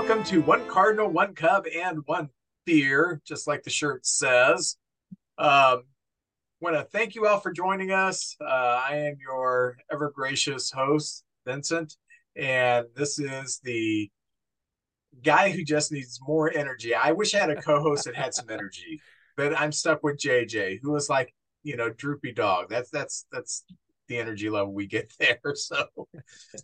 Welcome to One Cardinal, One Cub, and One Beer, just like the shirt says. Um, want to thank you all for joining us. Uh, I am your ever gracious host, Vincent, and this is the guy who just needs more energy. I wish I had a co-host that had some energy, but I'm stuck with JJ, who was like, you know, droopy dog. That's that's that's the energy level we get there. So,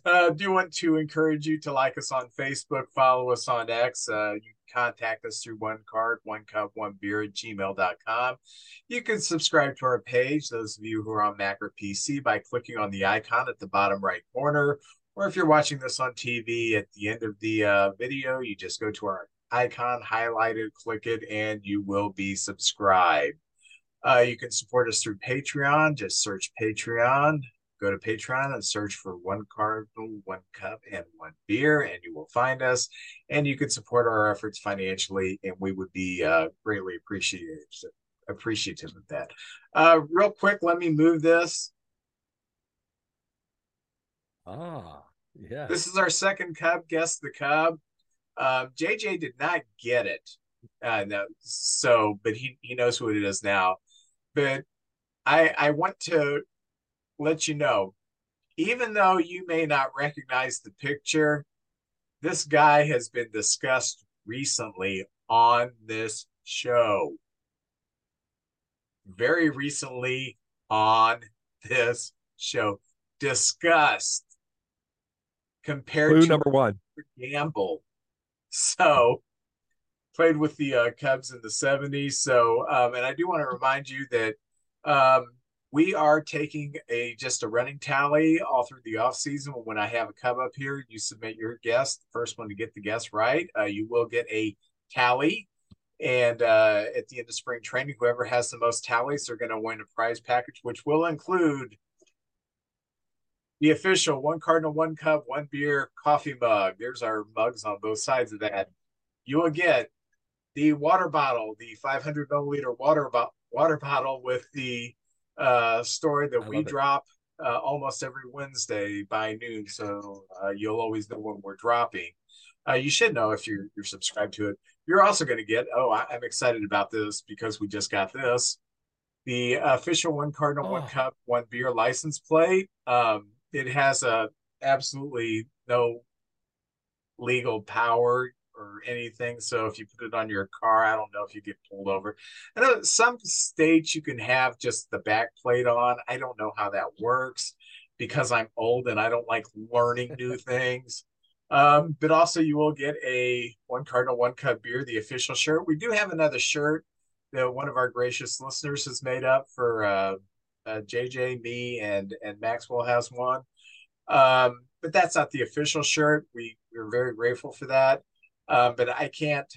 uh, do want to encourage you to like us on Facebook, follow us on X. Uh, you can contact us through one card, one Cub, one beer at gmail.com. You can subscribe to our page, those of you who are on Mac or PC, by clicking on the icon at the bottom right corner. Or if you're watching this on TV at the end of the uh, video, you just go to our icon, highlight it, click it, and you will be subscribed. Uh, you can support us through Patreon. Just search Patreon. Go to Patreon and search for one cardinal, one Cub, and one beer, and you will find us. And you can support our efforts financially, and we would be uh, greatly appreciative appreciative of that. Uh, real quick, let me move this. Ah, yeah. This is our second Cub. Guess the Cub. Um, JJ did not get it. Uh, no, so, but he he knows who it is now but I I want to let you know, even though you may not recognize the picture, this guy has been discussed recently on this show. Very recently on this show, discussed compared Clue to number one. Gamble. So played with the uh, Cubs in the 70s. So, um, and I do want to remind you that um, we are taking a just a running tally all through the off season. When I have a Cub up here, you submit your guest. The first one to get the guest right, uh, you will get a tally. And uh, at the end of spring training, whoever has the most tallies, they're going to win a prize package, which will include the official one cardinal, one Cub, one beer coffee mug. There's our mugs on both sides of that. You will get the water bottle, the 500 milliliter water, bo- water bottle with the uh, story that we drop uh, almost every Wednesday by noon. So uh, you'll always know when we're dropping. Uh, you should know if you're, you're subscribed to it. You're also going to get, oh, I, am excited about this because we just got this. The official one cardinal, oh. one Cub, one beer license plate. Um, it has a absolutely no legal power or anything. So if you put it on your car, I don't know if you get pulled over. I know some states you can have just the back plate on. I don't know how that works because I'm old and I don't like learning new things. Um, but also you will get a one cardinal, one Cub beer, the official shirt. We do have another shirt that one of our gracious listeners has made up for uh, uh, JJ, me, and and Maxwell has one. Um, but that's not the official shirt. We we're very grateful for that. Um, but I can't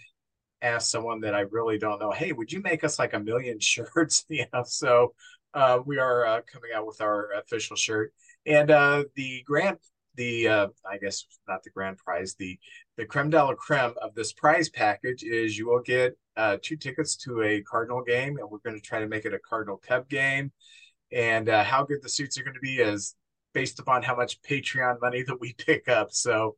ask someone that I really don't know, hey, would you make us like a million shirts? you know, so uh, we are uh, coming out with our official shirt. And uh, the grand, the uh, I guess not the grand prize, the the creme de la creme of this prize package is you will get uh, two tickets to a Cardinal game, and we're going to try to make it a Cardinal Cub game. And uh, how good the suits are going to be is based upon how much Patreon money that we pick up. So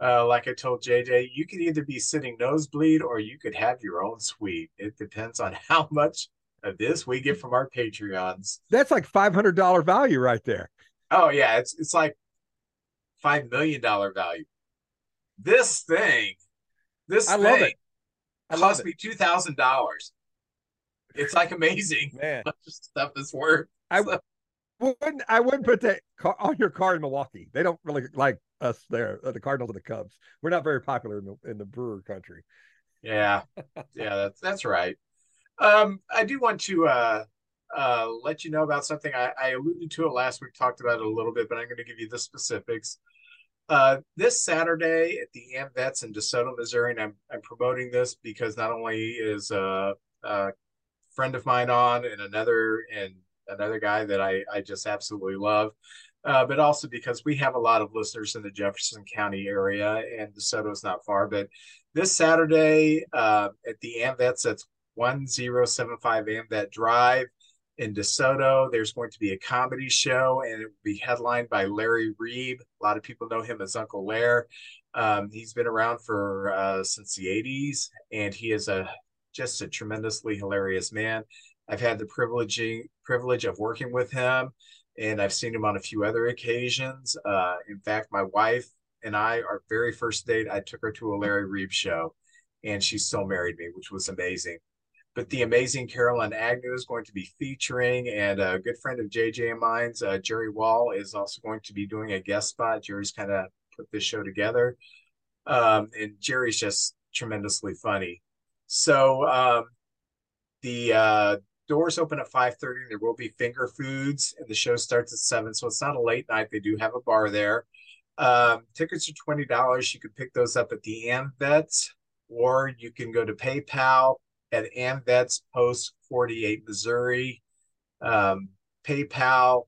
uh, like I told JJ, you could either be sitting nosebleed or you could have your own suite. It depends on how much of this we get from our Patreons. That's like five hundred dollar value right there. Oh yeah, it's it's like five million dollar value. This thing, this I thing love it. I cost me two thousand dollars. It's like amazing, man. stuff is worth. I wouldn't. I wouldn't put that car on your car in Milwaukee. They don't really like us there, uh, the Cardinals and the Cubs. We're not very popular in the in the brewer country. Yeah, yeah, that's that's right. Um, I do want to uh, uh, let you know about something. I, I alluded to it last week, talked about it a little bit, but I'm going to give you the specifics. Uh, this Saturday at the AmVets in DeSoto, Missouri, and I'm I'm promoting this because not only is a, a friend of mine on and another and another guy that I I just absolutely love uh, but also because we have a lot of listeners in the Jefferson County area, and DeSoto is not far. But this Saturday uh, at the AmVets, that's 1075 AmVet Drive in DeSoto, there's going to be a comedy show, and it will be headlined by Larry Reeb. A lot of people know him as Uncle Lair. Um, he's been around for uh, since the 80s, and he is a just a tremendously hilarious man. I've had the privilege privilege of working with him, and I've seen him on a few other occasions. Uh, in fact, my wife and I, our very first date, I took her to a Larry Reeb show, and she still married me, which was amazing. But the amazing Carolyn Agnew is going to be featuring, and a good friend of JJ and mine's, uh, Jerry Wall, is also going to be doing a guest spot. Jerry's kind of put this show together, um, and Jerry's just tremendously funny. So um, the uh, doors open at 5.30 there will be finger foods and the show starts at 7 so it's not a late night. They do have a bar there. Um, tickets are $20 you can pick those up at the amvets or you can go to paypal at amvets post 48 missouri. Um, paypal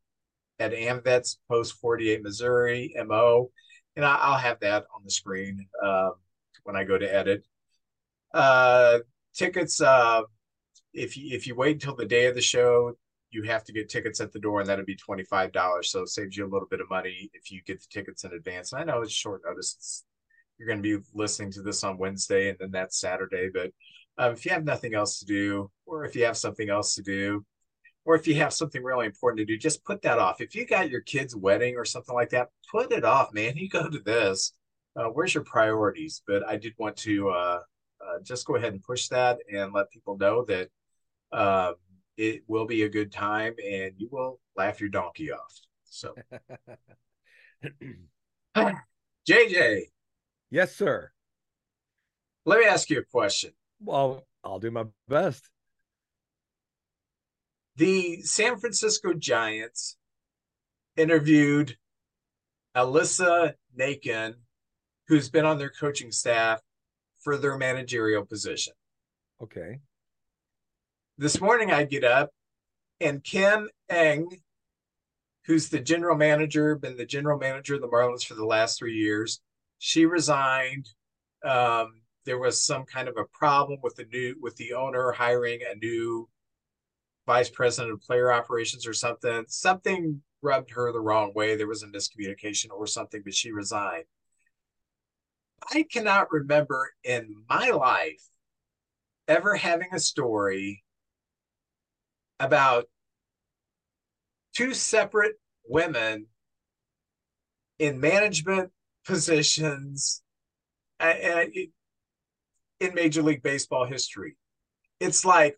at amvets post 48 missouri mo and I, will have that on the screen um, when i go to edit. Uh, tickets uh, if you if you wait until the day of the show, you have to get tickets at the door, and that'd be twenty five dollars. So it saves you a little bit of money if you get the tickets in advance. And I know it's short notice. It's, you're going to be listening to this on Wednesday, and then that's Saturday. But um, if you have nothing else to do, or if you have something else to do, or if you have something really important to do, just put that off. If you got your kid's wedding or something like that, put it off, man. You go to this. Uh, where's your priorities? But I did want to uh, uh, just go ahead and push that and let people know that um, it will be a good time and you will laugh your donkey off. So, JJ. Yes, sir. Let me ask you a question. Well, I'll do my best. The San Francisco Giants interviewed Alyssa Nakken, who's been on their coaching staff for their managerial position. Okay this morning I get up and Kim Ng, who's the general manager, been the general manager of the Marlins for the last three years, she resigned. Um, there was some kind of a problem with the new with the owner hiring a new vice president of player operations or something. Something rubbed her the wrong way. There was a miscommunication or something, but she resigned. I cannot remember in my life ever having a story about two separate women in management positions in Major League Baseball history. It's like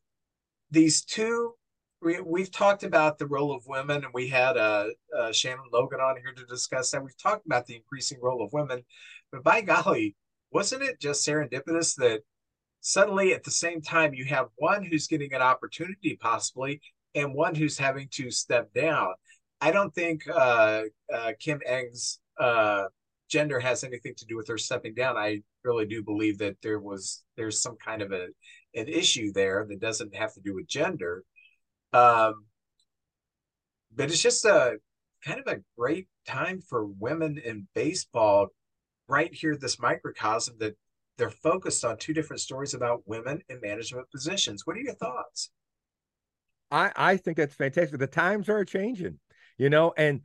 these two. We, we've talked about the role of women, and we had uh, uh, Shannon Logan on here to discuss that. We've talked about the increasing role of women, but by golly, wasn't it just serendipitous that suddenly at the same time you have one who's getting an opportunity possibly and one who's having to step down. I don't think uh, uh, kim Ng's uh, gender has anything to do with her stepping down. I really do believe that there was there's some kind of a an issue there that doesn't have to do with gender. Um, but it's just a kind of a great time for women in baseball right here this microcosm that they're focused on two different stories about women in management positions. What are your thoughts? I I think that's fantastic. The times are changing, you know, and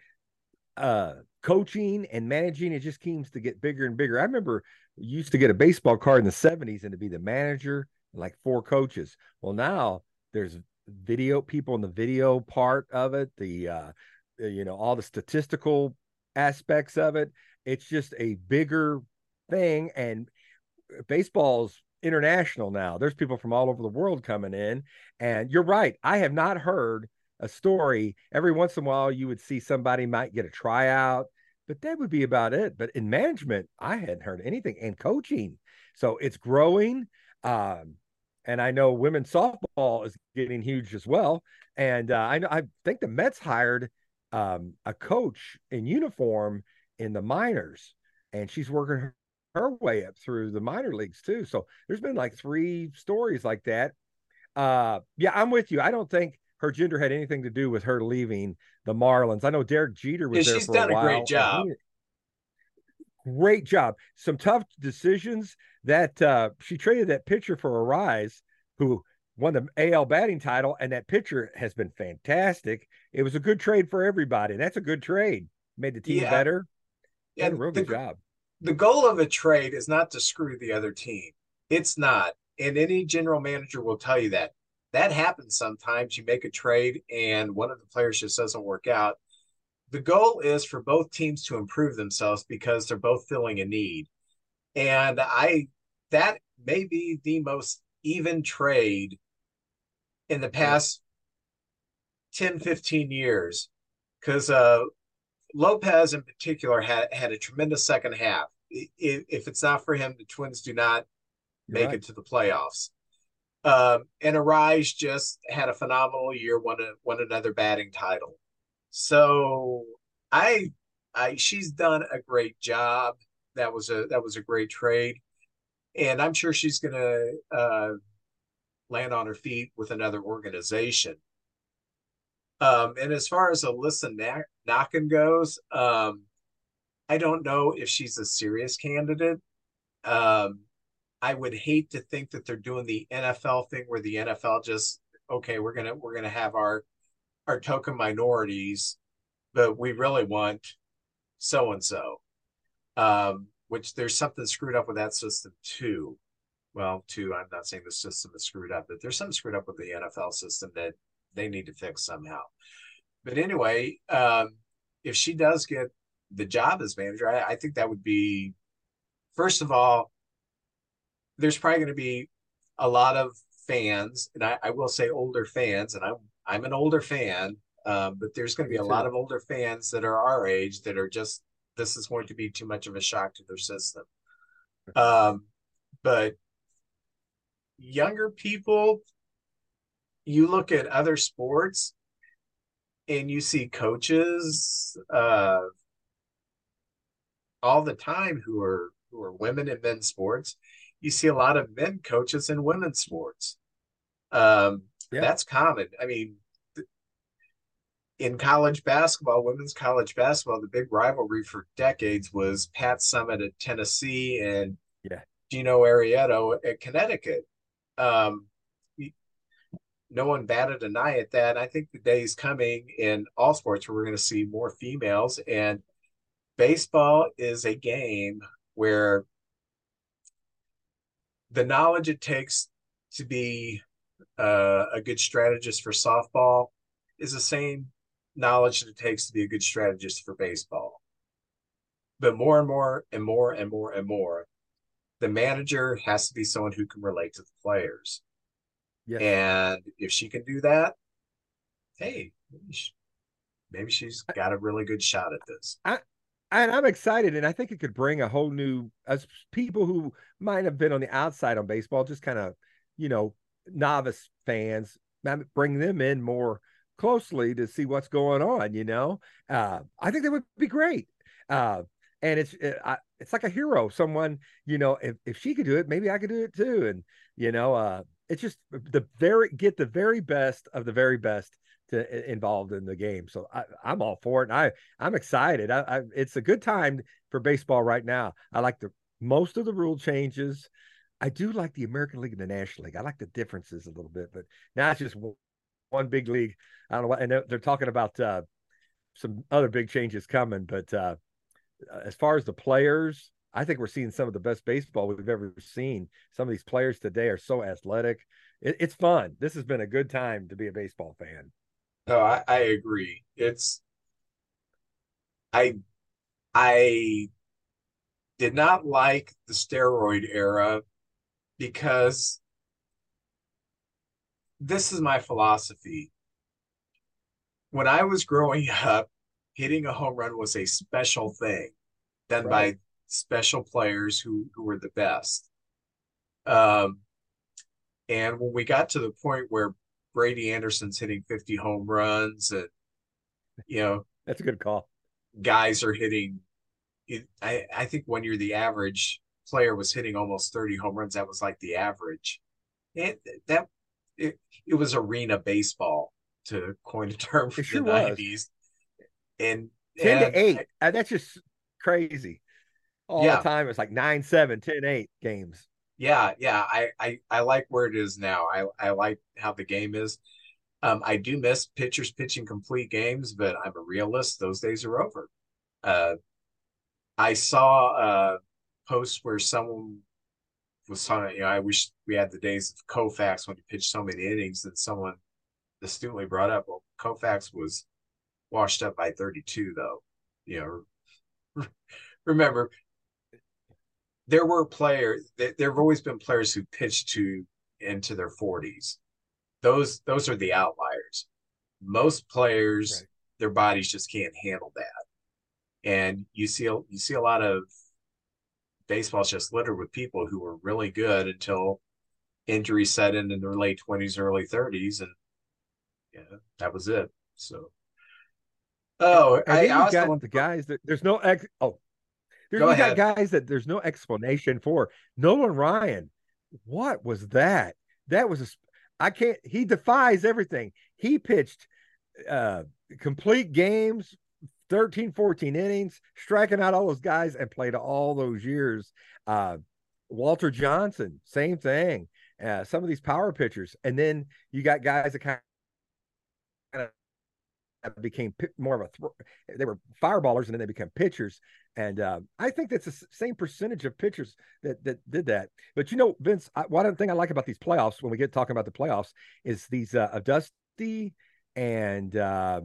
uh coaching and managing it just seems to get bigger and bigger. I remember used to get a baseball card in the 70s and to be the manager like four coaches. Well, now there's video people in the video part of it, the uh you know, all the statistical aspects of it. It's just a bigger thing and baseball's international now. There's people from all over the world coming in. And you're right. I have not heard a story. Every once in a while, you would see somebody might get a tryout, but that would be about it. But in management, I hadn't heard anything and coaching. So it's growing. Um, and I know women's softball is getting huge as well. And uh, I know I think the Mets hired um, a coach in uniform in the minors, and she's working her way up through the minor leagues too. So there's been like three stories like that. Uh, yeah, I'm with you. I don't think her gender had anything to do with her leaving the Marlins. I know Derek Jeter was yeah, there for a while. She's done a great job. Great job. Some tough decisions that uh, she traded that pitcher for Arraez, who won the AL batting title, and that pitcher has been fantastic. It was a good trade for everybody. That's a good trade. Made the team yeah. better. Yeah, a real good job the goal of a trade is not to screw the other team. It's not. And any general manager will tell you that. That happens sometimes. You make a trade and one of the players just doesn't work out. The goal is for both teams to improve themselves because they're both filling a need. And I that may be the most even trade in the past 10, 15 years. Because uh, Lopez in particular had had a tremendous second half. If, if it's not for him, the Twins do not make right. it to the playoffs. Um, and Arraez just had a phenomenal year, won a, won another batting title. So I, I she's done a great job. That was a that was a great trade, and I'm sure she's gonna uh, land on her feet with another organization. Um, and as far as Alyssa Nakken goes, um, I don't know if she's a serious candidate. Um, I would hate to think that they're doing the NFL thing where the NFL just okay, we're gonna we're gonna have our our token minorities, but we really want so and so. Which there's something screwed up with that system too. Well, too, I'm not saying the system is screwed up, but there's something screwed up with the NFL system that they need to fix somehow. But anyway, um, if she does get the job as manager, I, I think that would be, first of all, there's probably going to be a lot of fans, and I, I, will say older fans, and I'm I'm an older fan, um, but there's going to be a lot of older fans that are our age that are just this is going to be too much of a shock to their system. Um, but younger people, you look at other sports and you see coaches uh, all the time who are who are women in men's sports you see a lot of men coaches in women's sports. Um, yeah. That's common. I mean, in college basketball, women's college basketball, the big rivalry for decades was Pat Summitt at Tennessee and yeah. Geno Auriemma at Connecticut. Um, no one batted an eye at that. I think the day is coming in all sports where we're going to see more females. And baseball is a game where the knowledge it takes to be uh, a good strategist for softball is the same knowledge that it takes to be a good strategist for baseball. But more and more and more and more and more, the manager has to be someone who can relate to the players. Yes. And if she can do that, hey, maybe she's got a really good shot at this. I, and I'm excited, and I think it could bring a whole new as people who might have been on the outside on baseball, just kind of, you know, novice fans, bring them in more closely to see what's going on. You know, uh, I think that would be great. Uh, and it's it, I, it's like a hero, someone you know. If if she could do it, maybe I could do it too. And you know, uh, it's just the very get the very best of the very best to involved in the game. So I, am all for it. And I I'm excited. I, I, it's a good time for baseball right now. I like the most of the rule changes. I do like the American League and the National League. I like the differences a little bit, but now it's just one, one big league. I don't know what, and they're, they're talking about uh, some other big changes coming. But uh, as far as the players, I think we're seeing some of the best baseball we've ever seen. Some of these players today are so athletic. It, it's fun. This has been a good time to be a baseball fan. No, I, I agree. It's I I did not like the steroid era because this is my philosophy. When I was growing up, hitting a home run was a special thing done right. by special players who, who were the best. Um, and when we got to the point where Brady Anderson's hitting 50 home runs and you know that's a good call. Guys are hitting I, I think one year the average player was hitting almost 30 home runs. That was like the average. And that it, it was arena baseball to coin a term from sure the was. 90s. And 10 and, to 8. I, that's just crazy. All yeah. the time. It's like 9 7, 10 8 games yeah yeah I, I i like where it is now i i like how the game is um i do miss pitchers pitching complete games but i'm a realist those days are over uh i saw a post where someone was talking, you know, I wish we had the days of Koufax when he pitched so many innings that someone astutely brought up, well, Koufax was washed up by 32, though. You know, remember, there were players, there have always been players who pitched to into their 40s. Those those are the outliers. Most players, right. their bodies just can't handle that. And you see you see a lot of baseball's just littered with people who were really good until injuries set in in their late 20s, early 30s, and yeah, that was it. So, oh, and I also got the guys that there's no ex. Oh, there, Go you ahead. got guys that there's no explanation for. Nolan Ryan, what was that? That was a. I can't. He defies everything. He pitched uh complete games 13, 14 innings, striking out all those guys and played all those years. Uh, Walter Johnson, same thing. Uh, some of these power pitchers. And then you got guys that kind of became more of a th- they were fireballers and then they became pitchers and uh, i think that's the same percentage of pitchers that that did that but you know vince I, one thing i like about these playoffs when we get talking about the playoffs is these uh dusty and uh,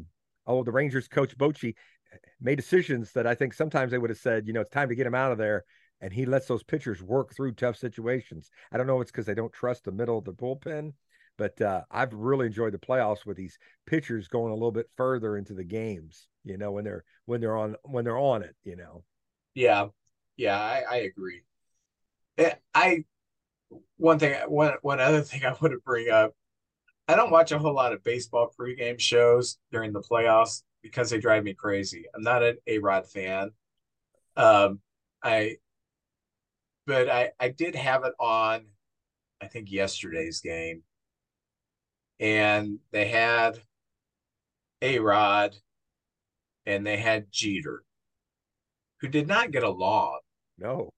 oh the rangers coach Bochy made decisions that I think sometimes they would have said, you know, it's time to get him out of there. And he lets those pitchers work through tough situations. I don't know if it's because they don't trust the middle of the bullpen, but uh, I've really enjoyed the playoffs with these pitchers going a little bit further into the games. You know, when they're when they're on when they're on it. You know. Yeah, yeah, I, I agree. Eh, I one thing one one other thing I want to bring up. I don't watch a whole lot of baseball pregame shows during the playoffs because they drive me crazy. I'm not an A Rod fan. Um, I, but I I did have it on. I think yesterday's game, and they had A Rod, and they had Jeter, who did not get along. No,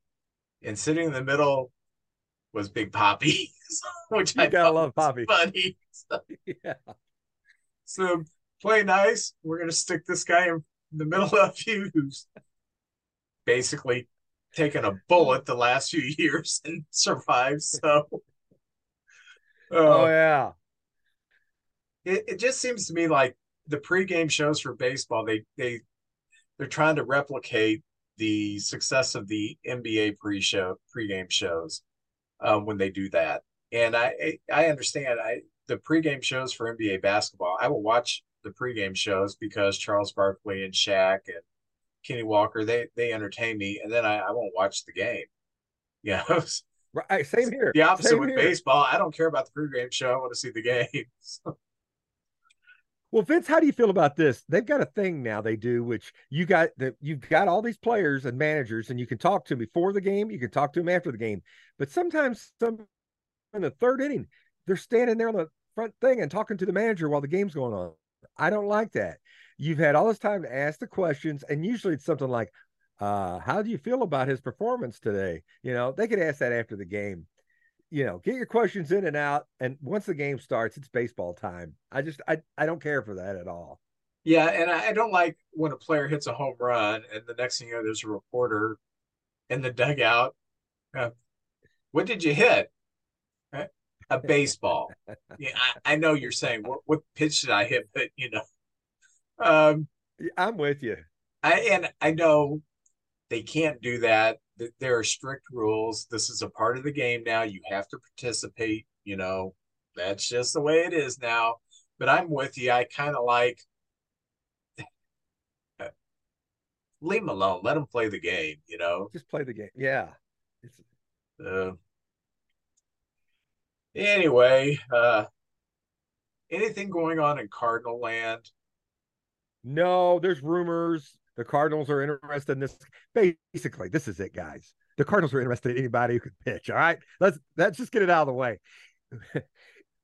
and sitting in the middle was Big Poppy, which you I gotta love Poppy. Funny, so, yeah. So play nice. We're going to stick this guy in the middle of you who's basically taken a bullet the last few years and survived. So, uh, oh, yeah. It, it just seems to me like the pregame shows for baseball, they, they, they're trying to replicate the success of the NBA pre-show pregame shows um, when they do that. And I I understand I the pregame shows for NBA basketball. I will watch the pregame shows because Charles Barkley and Shaq and Kenny Walker they they entertain me, and then I, I won't watch the game. Yeah, you know? right. Same here. The opposite same with here. baseball. I don't care about the pregame show. I want to see the game. Well, Vince, how do you feel about this? They've got a thing now they do, which you got that you've got all these players and managers, and you can talk to them before the game, you can talk to them after the game. But sometimes some in the third inning, they're standing there on the front thing and talking to the manager while the game's going on. I don't like that. You've had all this time to ask the questions, and usually it's something like, uh, how do you feel about his performance today? You know, they could ask that after the game. You know, get your questions in and out. And once the game starts, it's baseball time. I just I, I don't care for that at all. Yeah, and I don't like when a player hits a home run and the next thing you know, there's a reporter in the dugout. Uh, what did you hit? a baseball. yeah, I, I, know you're saying what, what pitch did I hit, but you know, um, I'm with you. I and I know they can't do that. There are strict rules. This is a part of the game now. You have to participate. You know, that's just the way it is now. But I'm with you. I kind of like leave them alone. Let them play the game. You know, just play the game. Yeah. It's, uh, Anyway, uh, anything going on in Cardinal land? No, there's rumors. The Cardinals are interested in this. Basically, this is it, guys. The Cardinals are interested in anybody who can pitch. All right, let's let's just get it out of the way.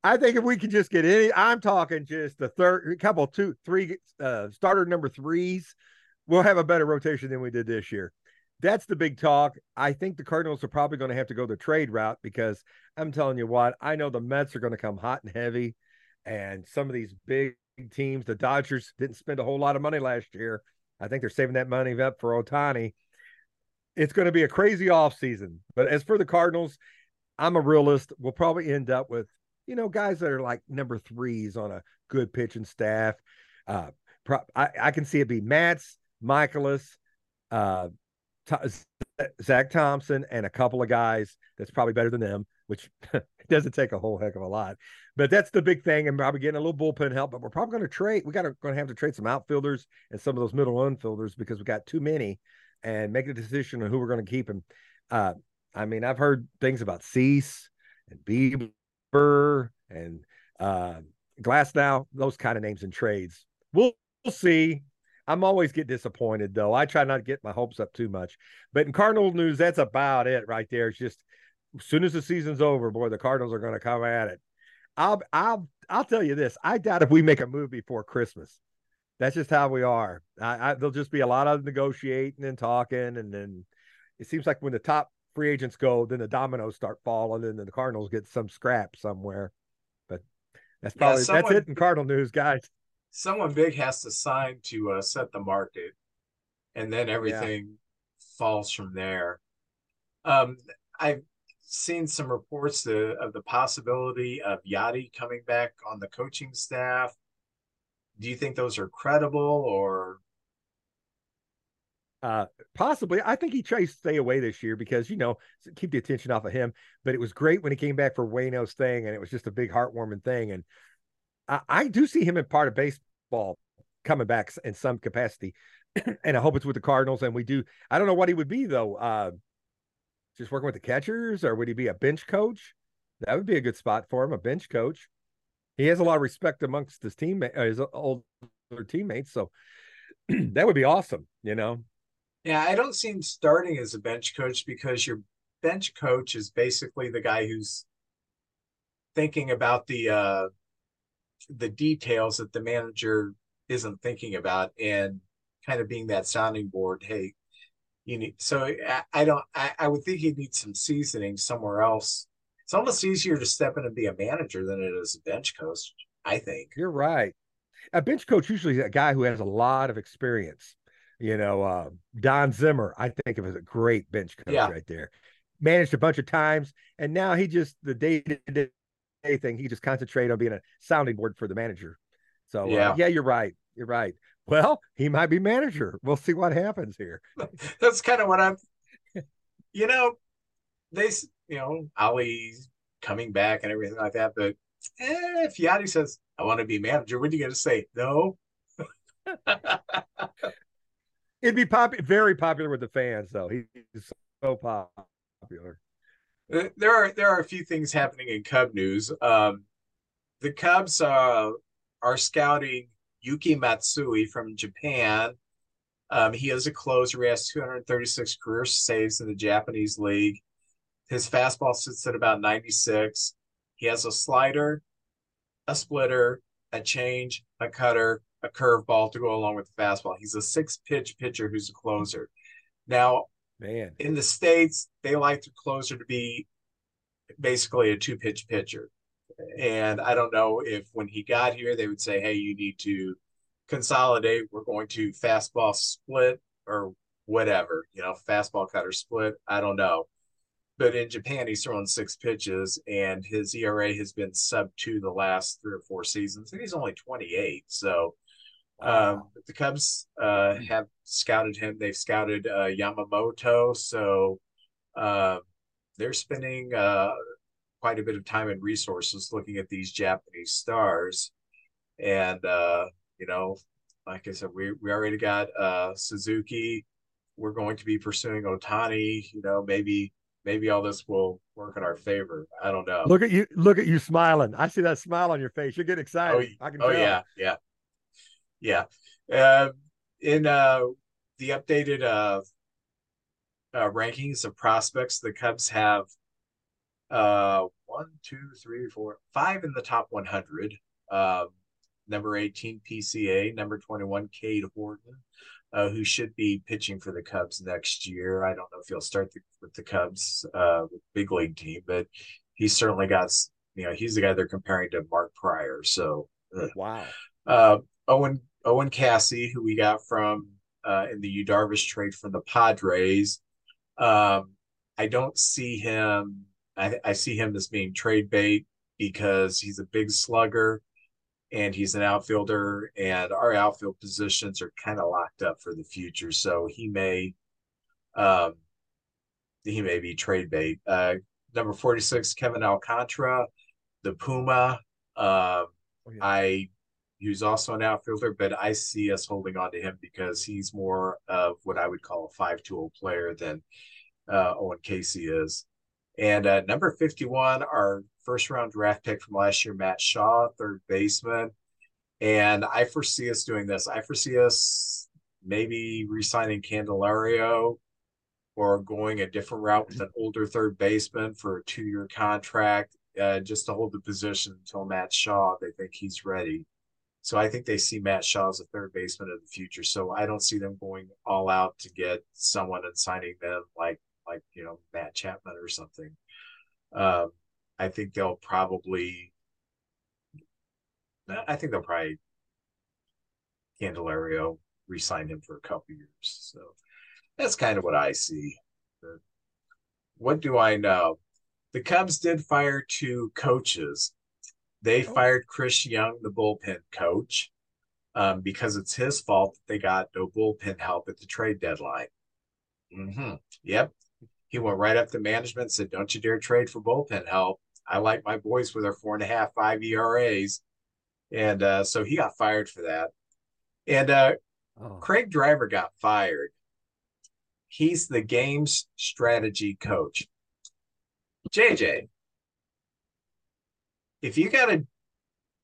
I think if we can just get any, I'm talking just the third couple, two, three uh, starter number threes, we'll have a better rotation than we did this year that's the big talk. I think the Cardinals are probably going to have to go the trade route because I'm telling you what, I know the Mets are going to come hot and heavy, and some of these big teams, the Dodgers didn't spend a whole lot of money last year. I think they're saving that money up for Ohtani. it's going to be a crazy off season. But as for the Cardinals, I'm a realist. We'll probably end up with, you know, guys that are like number threes on a good pitching staff. Uh, pro- I, I can see it be Matz, Mikolas, uh, Zack Thompson, and a couple of guys that's probably better than them, which doesn't take a whole heck of a lot. But that's the big thing, and probably getting a little bullpen help. But we're probably going to trade. We got going to have to trade some outfielders and some of those middle infielders because we got too many, and make a decision on who we're going to keep. And uh, I mean, I've heard things about Cease and Bieber and uh, Glasnow, those kind of names in trades. We'll, we'll see. I'm always get disappointed though. I try not to get my hopes up too much. But in Cardinal news, that's about it right there. It's just as soon as the season's over, boy, the Cardinals are going to come at it. I'll I'll I'll tell you this. I doubt if we make a move before Christmas. That's just how we are. I, I, there'll just be a lot of negotiating and talking, and then it seems like when the top free agents go, then the dominoes start falling, and then the Cardinals get some scrap somewhere. But that's probably yeah, someone, that's it in Cardinal news, guys. Someone big has to sign to uh, set the market, and then everything yeah. falls from there. Um, I've seen some reports of the possibility of Yadi coming back on the coaching staff. Do you think those are credible or uh, possibly. I think he tries to stay away this year because you know keep the attention off of him. But it was great when he came back for Wayno's thing, and it was just a big heartwarming thing. And I, I do see him in part of baseball coming back in some capacity, and I hope it's with the Cardinals. And we do. I don't know what he would be though. Uh, just working with the catchers, or would he be a bench coach? That would be a good spot for him, a bench coach. He has a lot of respect amongst his teammates, uh, his older teammates, so that would be awesome. You know, yeah, I don't see him starting as a bench coach because your bench coach is basically the guy who's thinking about the uh the details that the manager isn't thinking about and kind of being that sounding board. Hey, you need so I, I don't I, I would think he'd need some seasoning somewhere else. It's almost easier to step in and be a manager than it is a bench coach, I think. You're right. A bench coach usually is a guy who has a lot of experience you know, uh, Don Zimmer, I think of as a great bench coach yeah. right there. Managed a bunch of times, and now he just the day to day thing. He just concentrate on being a sounding board for the manager. So uh, yeah, uh, yeah, you're right. You're right. Well, he might be manager. We'll see what happens here. That's kind of what I'm. You know, they, you know, Oli's coming back and everything like that. But eh, if Yadi says, "I want to be manager," what are you going to say? No. It'd be pop- very popular with the fans, though. He's so popular. Uh, there are there are a few things happening in Cub news. Um, the Cubs uh, are scouting Yuki Matsui from Japan. Um, he is a closer. He has 236 career saves in the Japanese league. His fastball sits at about 96. He has a slider, a splitter, a change, a cutter, a curveball to go along with the fastball. He's a six pitch pitcher who's a closer. Now, man, in the States, they like the closer to be basically a two pitch pitcher. And I don't know if when he got here, they would say, hey, you need to consolidate. We're going to fastball split or whatever, you know, fastball cutter split. I don't know. But in Japan, he's thrown six pitches, and his ERA has been sub two the last three or four seasons, and he's only 28. So um, the Cubs uh, have scouted him. They've scouted uh, Yamamoto, so uh, they're spending uh, quite a bit of time and resources looking at these Japanese stars. And uh, you know, like I said, we we already got uh, Suzuki. We're going to be pursuing Ohtani. You know, maybe maybe all this will work in our favor. I don't know. Look at you! Look at you smiling. I see that smile on your face. You're getting excited. Oh, I can. Oh tell. yeah, yeah. Yeah. Uh, in uh, the updated uh, uh, rankings of prospects, the Cubs have uh, one, two, three, four, five in the top 100. Um, number 18, PCA. Number 21, Cade Horton, uh, who should be pitching for the Cubs next year. I don't know if he'll start the, with the Cubs uh, big league team, but he's certainly got, you know, he's the guy they're comparing to Mark Prior. So, uh, wow. Uh, Owen Owen Caissie, who we got from uh, in the Yu Darvish trade from the Padres. Um, I don't see him. I, I see him as being trade bait because he's a big slugger and he's an outfielder, and our outfield positions are kind of locked up for the future. So he may, um, he may be trade bait. Uh, number forty six, Kevin Alcantara, the Puma. Um, oh, yeah. I He's also an outfielder, but I see us holding on to him because he's more of what I would call a five tool player than uh, Owen Caissie is. And uh, number 51, our first round draft pick from last year, Matt Shaw, third baseman. And I foresee us doing this. I foresee us maybe re signing Candelario or going a different route with an older third baseman for a two year contract uh, just to hold the position until Matt Shaw, they think he's ready. So I think they see Matt Shaw as a third baseman of the future. So I don't see them going all out to get someone and signing them like like you know Matt Chapman or something. Um, I think they'll probably. I think they'll probably Candelario re-sign him for a couple years. So that's kind of what I see. What do I know? The Cubs did fire two coaches they oh. fired Chris Young, the bullpen coach, um, because it's his fault that they got no bullpen help at the trade deadline. Mm-hmm. Yep. He went right up to management and said, Don't you dare trade for bullpen help. I like my boys with their four and a half, five ERAs. And uh, so he got fired for that. And uh, oh. Craig Driver got fired. He's the game's strategy coach. JJ, if you got a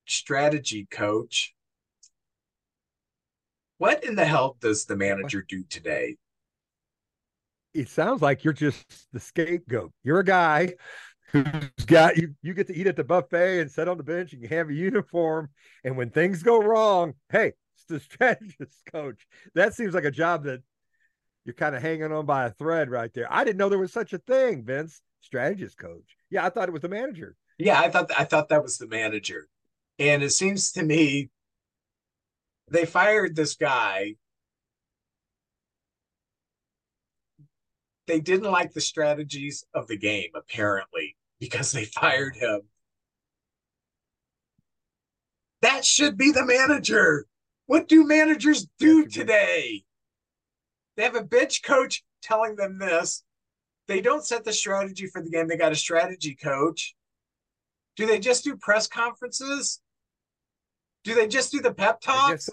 strategy coach, what in the hell does the manager do today? It sounds like you're just the scapegoat. You're a guy who's got you you get to eat at the buffet and sit on the bench and you have a uniform. And when things go wrong, hey, it's the strategist coach. That seems like a job that you're kind of hanging on by a thread right there. I didn't know there was such a thing, Vince. Strategist coach. Yeah, I thought it was the manager. Yeah, I thought I thought that was the manager. And it seems to me they fired this guy. They didn't like the strategies of the game, apparently, because they fired him. That should be the manager. What do managers do today? They have a bench coach telling them this. They don't set the strategy for the game. They got a strategy coach. Do they just do press conferences? Do they just do the pep talks?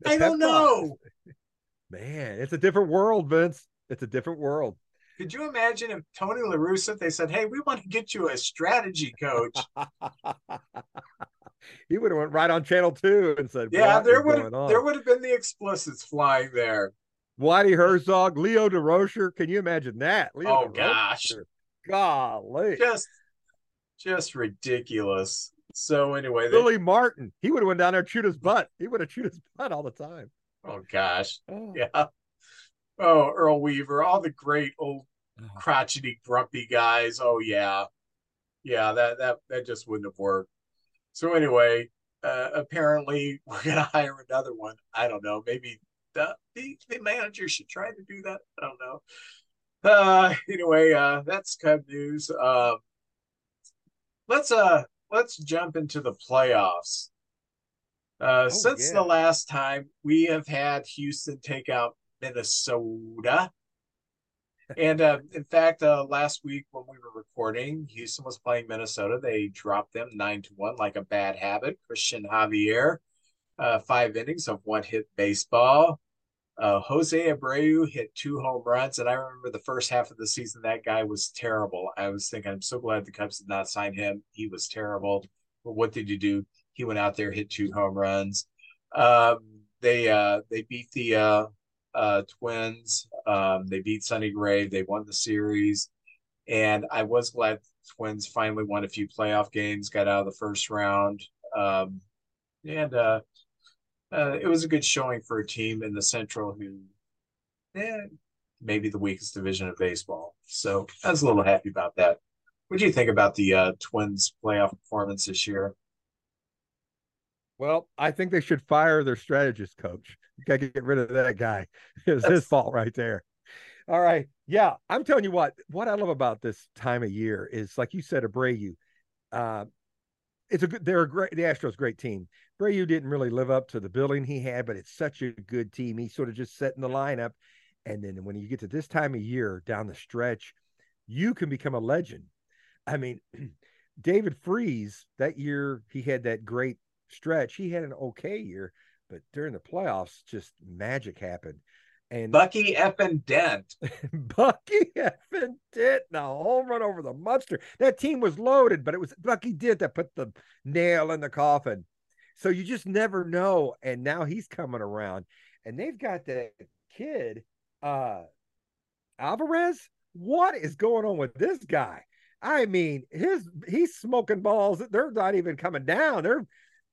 The I don't know. Man, it's a different world, Vince. It's a different world. Could you imagine if Tony La Russa, they said, Hey, we want to get you a strategy coach? he would have went right on channel two and said, Yeah, there would have there would have been the explicits flying there. Whitey Herzog, Leo Durocher. Can you imagine that? Leo oh gosh. Golly. Just just ridiculous. So anyway, they... Billy Martin, he would have went down there and chewed his butt. He would have chewed his butt all the time. Oh gosh, oh. yeah. Oh, Earl Weaver, all the great old oh. crotchety, grumpy guys. Oh yeah, yeah. That that that just wouldn't have worked. So anyway, uh, apparently we're gonna hire another one. I don't know. Maybe the, the the manager should try to do that. I don't know. Uh, anyway, uh, that's Cub news. Um, let's uh let's jump into the playoffs. Uh, oh, since yeah. the last time we have had Houston take out Minnesota. and uh, in fact, uh, last week when we were recording, Houston was playing Minnesota. They dropped them nine to one, like a bad habit. Cristian Javier, uh, five innings of one hit baseball. Uh, Jose Abreu hit two home runs, and I remember the first half of the season that guy was terrible. I was thinking, I'm so glad the Cubs did not sign him. He was terrible. But what did you do? He went out there, hit two home runs. Um, they uh, they beat the uh, Twins. Um, they beat Sonny Gray. They won the series, and I was glad Twins finally won a few playoff games, got out of the first round. Um, and uh, uh, it was a good showing for a team in the Central who, yeah, maybe the weakest division of baseball. So I was a little happy about that. What do you think about the uh, Twins playoff performance this year? Well, I think they should fire their strategist coach. You got to get rid of that guy. It's his fault right there. All right. Yeah. I'm telling you what, what I love about this time of year is like you said, Abreu. Uh, it's a good, they're a great, the Astros great team. Abreu didn't really live up to the billing he had, but it's such a good team. He sort of just set in the lineup. And then when you get to this time of year down the stretch, you can become a legend. I mean, David Freese, that year he had that great stretch. He had an okay year, but during the playoffs, just magic happened. And Bucky effing Dent. Bucky effing Dent. Now home run over the Monster. That team was loaded, but it was Bucky Dent that put the nail in the coffin. So you just never know. And now he's coming around. And they've got that kid, uh Alvarez. What is going on with this guy? I mean, his he's smoking balls. They're not even coming down. They're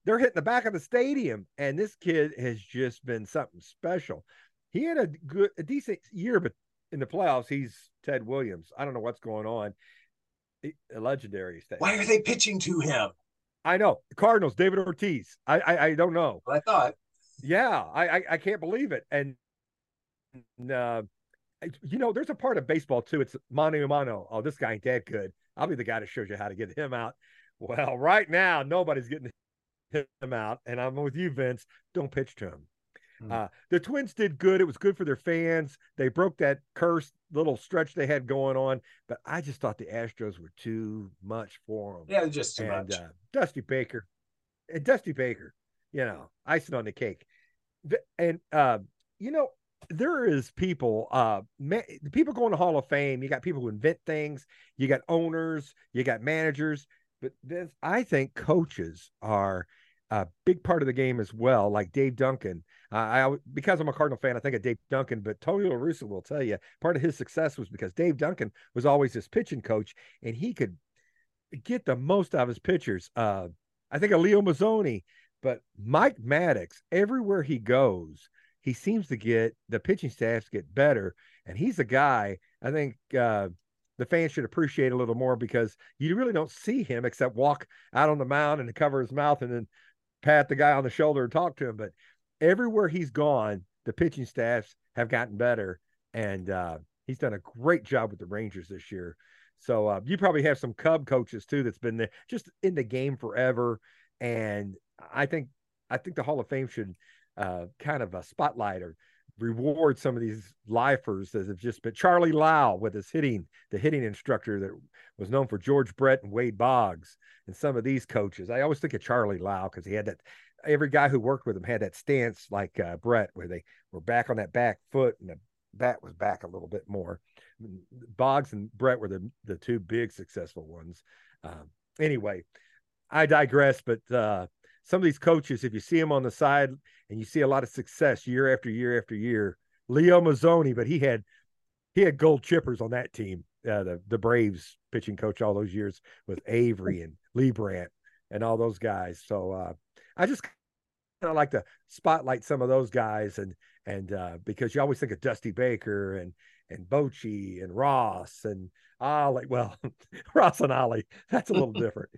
they're hitting the back of the stadium. And this kid has just been something special he had a good, a decent year, but in the playoffs, he's Ted Williams. I don't know what's going on. A legendary state. Why are they pitching to him? I know Cardinals, David Ortiz. I I, I don't know. I thought. Yeah, I, I, I can't believe it. And uh, you know, there's a part of baseball too. It's mano mano. Oh, this guy ain't that good. I'll be the guy that shows you how to get him out. Well, right now nobody's getting him out, and I'm with you, Vince. Don't pitch to him. Mm. Uh, the Twins did good. It was good for their fans. They broke that cursed little stretch they had going on, but I just thought the Astros were too much for them. Yeah, just too and, much. Uh, Dusty Baker, and Dusty Baker, you know, icing on the cake. And uh, you know, there is people, uh, people going to Hall of Fame. You got people who invent things. You got owners. You got managers. But this, I think coaches are a big part of the game as well. Like Dave Duncan, uh, I because I'm a Cardinal fan, I think of Dave Duncan, but Tony La Russa will tell you part of his success was because Dave Duncan was always his pitching coach, and he could get the most out of his pitchers. Uh, I think of Leo Mazzone, but Mike Maddux, everywhere he goes, he seems to get the pitching staffs get better, and he's a guy I think. Uh, the fans should appreciate a little more because you really don't see him except walk out on the mound and cover his mouth and then pat the guy on the shoulder and talk to him. But everywhere he's gone, the pitching staffs have gotten better, and uh, he's done a great job with the Rangers this year. So uh, you probably have some Cub coaches too that's been there, just in the game forever, and I think I think the Hall of Fame should uh, kind of a spotlight or reward some of these lifers that have just been Charlie Lau with his hitting, the hitting instructor that was known for George Brett and Wade Boggs, and some of these coaches. I always think of Charlie Lau because he had that every guy who worked with him had that stance like uh, Brett, where they were back on that back foot and the bat was back a little bit more. Boggs and Brett were the the two big successful ones. Um, anyway, I digress, but uh, some of these coaches, if you see them on the side and you see a lot of success year after year after year, Leo Mazzone, but he had he had gold chippers on that team. Uh, the the Braves pitching coach all those years with Avery and Lee Brandt and all those guys. So uh, I just kind of like to spotlight some of those guys and and uh, because you always think of Dusty Baker and and Bochy and Ross and Ollie. Well, Ross and Ollie, that's a little different.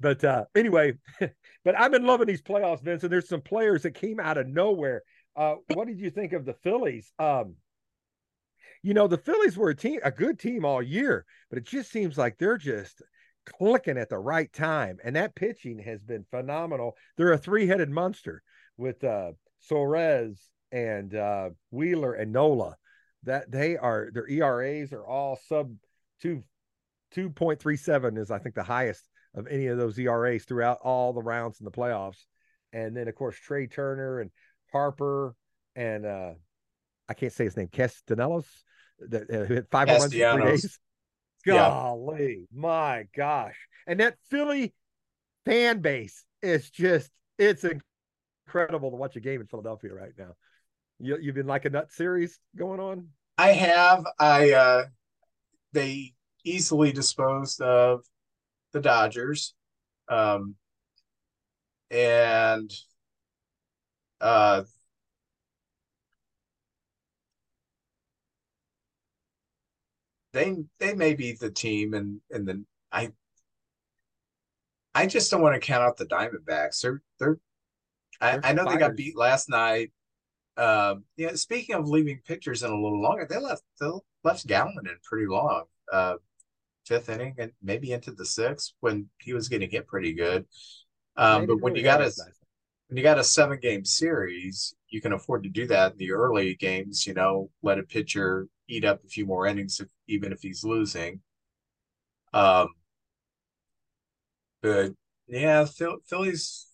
But uh, anyway, but I've been loving these playoffs, Vince. And there's some players that came out of nowhere. Uh, what did you think of the Phillies? Um, you know, the Phillies were a team, a good team all year, but it just seems like they're just clicking at the right time. And that pitching has been phenomenal. They're a three headed monster with uh, Suarez and uh, Wheeler and Nola. That they are their ERAs are all sub two two point three seven is I think the highest of any of those ERAs throughout all the rounds in the playoffs. And then of course Trea Turner and Harper and uh I can't say his name Castellanos that uh, hit five runs in three days. Golly, yeah. my gosh. And that Philly fan base is just, it's incredible to watch a game in Philadelphia right now. You, you've been like a nut series going on? I have. I, uh, they easily disposed of the Dodgers. Um, and, uh, they they may be the team and and then I I just don't want to count out the Diamondbacks. They're they're I, I know they got beat last night. um, yeah, speaking of leaving pitchers in a little longer, they left they left Gallen in pretty long, uh, fifth inning and maybe into the sixth when he was getting hit pretty good. Um, but when you got a when you got a seven game series, you can afford to do that in the early games. You know, let a pitcher eat up a few more innings, if, even if he's losing. Um, but yeah, Phillies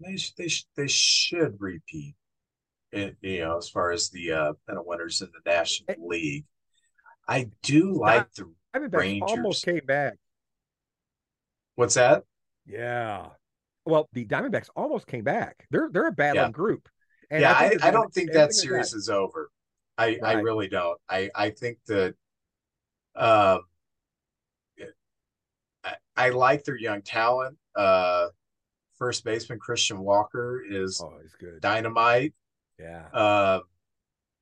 they they they should repeat. It, you know, as far as the uh, of winners in the National League, I do like the Rangers. Almost came back. What's that? Yeah. Well, the Diamondbacks almost came back. They're they're a battling yeah. group. And yeah, I, I, I don't think that series is over. I, right. I really don't. I, I think that um I, I like their young talent. Uh first baseman Christian Walker is oh, he's good. dynamite. Yeah. Uh,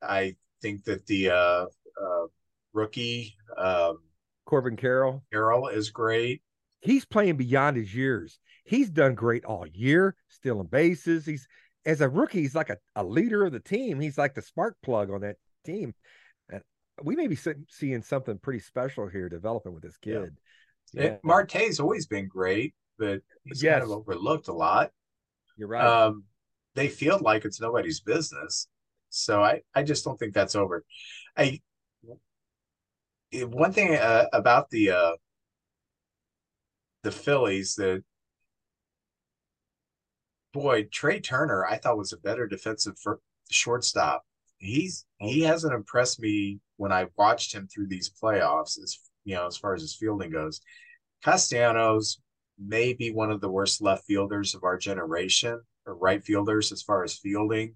I think that the uh, uh, rookie um, Corbin Carroll Carroll is great. He's playing beyond his years. He's done great all year, stealing bases. He's as a rookie, he's like a, a leader of the team. He's like the spark plug on that team. And we may be seeing something pretty special here developing with this kid. Yeah. yeah. Marte's always been great, but he's yes. kind of overlooked a lot. You're right. Um, they feel like it's nobody's business. So I, I just don't think that's over. I one thing uh, about the uh, the Phillies that boy Trea Turner I thought was a better defensive for shortstop. He's he hasn't impressed me when I watched him through these playoffs as you know as far as his fielding goes. Castellanos may be one of the worst left fielders of our generation or right fielders as far as fielding.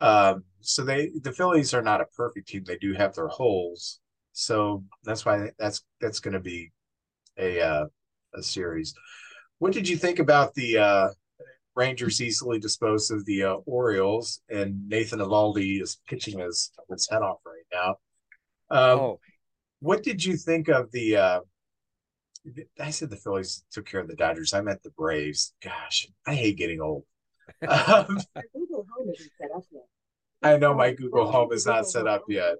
Um, so they the Phillies are not a perfect team. They do have their holes. So that's why that's that's going to be a uh, a series. What did you think about the uh, Rangers easily disposed of the uh, Orioles and Nathan Eovaldi is pitching his his head off right now. Um, oh. What did you think of the uh, I said the Phillies took care of the Dodgers. I meant the Braves. Gosh, I hate getting old. Um, I know my Google Home is not set up yet.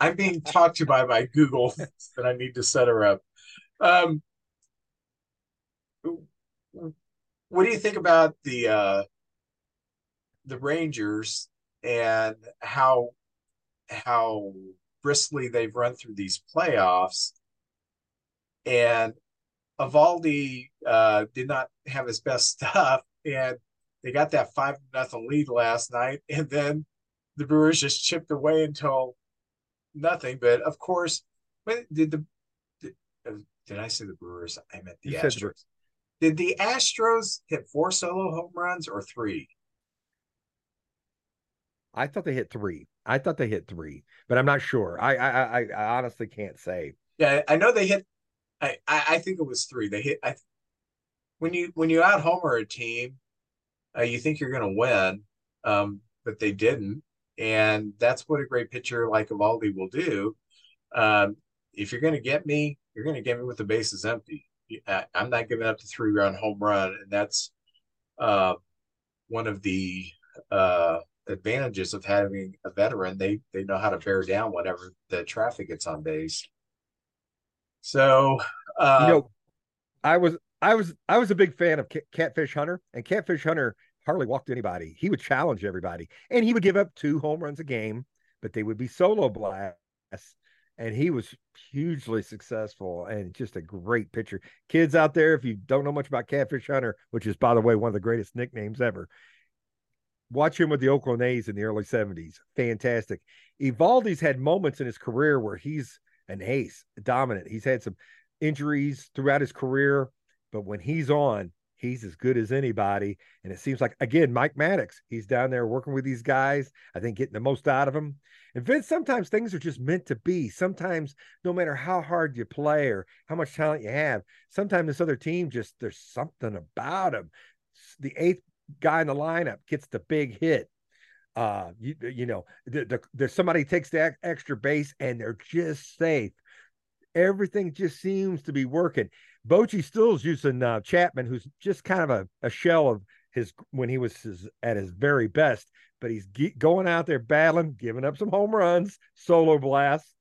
I'm being talked to by my Google that I need to set her up. Um, what do you think about the uh, the Rangers and how how briskly they've run through these playoffs? and Eovaldi uh, did not have his best stuff, and they got that five nothing lead last night, and then the Brewers just chipped away until nothing. But of course, did the did, uh, did I say the Brewers? I meant the you Astros. Did the Astros hit four solo home runs or three? I thought they hit three. I thought they hit three, but I'm not sure. I I I, I honestly can't say. Yeah, I know they hit I, I, think it was three. They hit. I when you when you out homer a team, uh, you think you're going to win, um, but they didn't, and that's what a great pitcher like Eovaldi will do. Um, if you're going to get me, you're going to get me with the bases empty. I, am not giving up the three run home run, and that's uh, one of the uh, advantages of having a veteran. They they know how to bear down whenever the traffic gets on base. So, uh, you know, I was I was I was a big fan of Catfish Hunter, and Catfish Hunter hardly walked anybody. He would challenge everybody, and he would give up two home runs a game, but they would be solo blasts. And he was hugely successful and just a great pitcher. Kids out there, if you don't know much about Catfish Hunter, which is by the way one of the greatest nicknames ever, watch him with the Oakland A's in the early 70s. Fantastic. Eovaldi's had moments in his career where he's an ace, dominant. He's had some injuries throughout his career, but when he's on, he's as good as anybody. And it seems like again, Mike Maddux, he's down there working with these guys. I think getting the most out of them. And Vince, sometimes things are just meant to be. Sometimes, no matter how hard you play or how much talent you have, sometimes this other team just there's something about them. The eighth guy in the lineup gets the big hit uh you, you know the, the, there's somebody takes the extra base and they're just safe everything just seems to be working Bochy still's using uh, chapman who's just kind of a, a shell of his when he was his, at his very best but he's ge- going out there battling, giving up some home runs, solo blasts.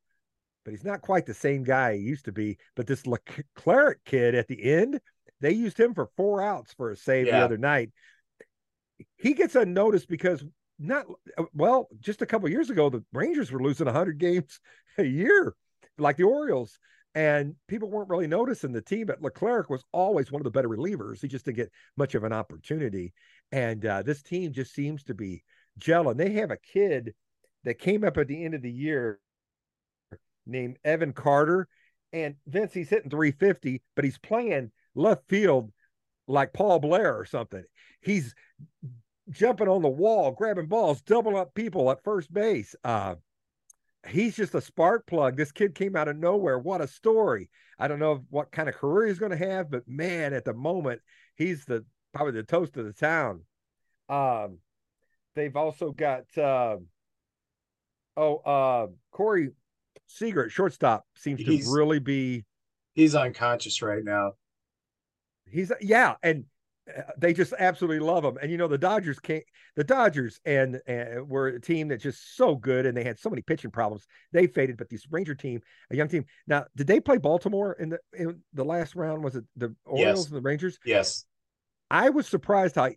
But he's not quite the same guy he used to be. But this Leclerc kid at the end, they used him for four outs for a save yeah. the other night. He gets unnoticed because not well, just a couple years ago, the Rangers were losing 100 games a year, like the Orioles and people weren't really noticing the team. But Leclerc was always one of the better relievers. He just didn't get much of an opportunity. And uh, this team just seems to be gelling. They have a kid that came up at the end of the year named Evan Carter. And Vince, he's hitting 350, but he's playing left field like Paul Blair or something. He's jumping on the wall, grabbing balls, doubling up people at first base. Uh, he's just a spark plug. This kid came out of nowhere. What a story. I don't know what kind of career he's going to have, but man, at the moment, he's the probably the toast of the town. Um, they've also got uh, oh uh Corey Seager at shortstop seems he's, to really be he's unconscious right now. He's yeah, and they just absolutely love him. And you know, the Dodgers can't. The Dodgers and, and were a team that's just so good, and they had so many pitching problems. They faded, but this Ranger team, a young team. Now, did they play Baltimore in the in the last round? Was it the Orioles yes. and the Rangers? Yes. I was surprised how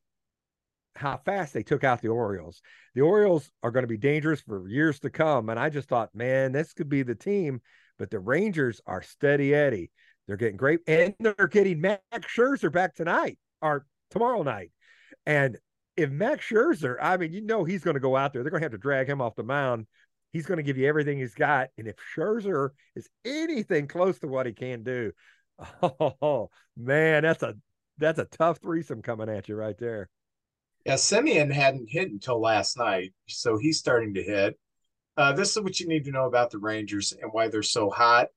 how fast they took out the Orioles. The Orioles are going to be dangerous for years to come, and I just thought, man, this could be the team. But the Rangers are steady Eddie. They're getting great, and they're getting Max Scherzer back tonight or tomorrow night. And if Max Scherzer, I mean, you know, he's going to go out there. They're going to have to drag him off the mound. He's going to give you everything he's got. And if Scherzer is anything close to what he can do, oh man, that's a that's a tough threesome coming at you right there. Yeah, Semien hadn't hit until last night, so he's starting to hit. Uh, this is what you need to know about the Rangers and why they're so hot.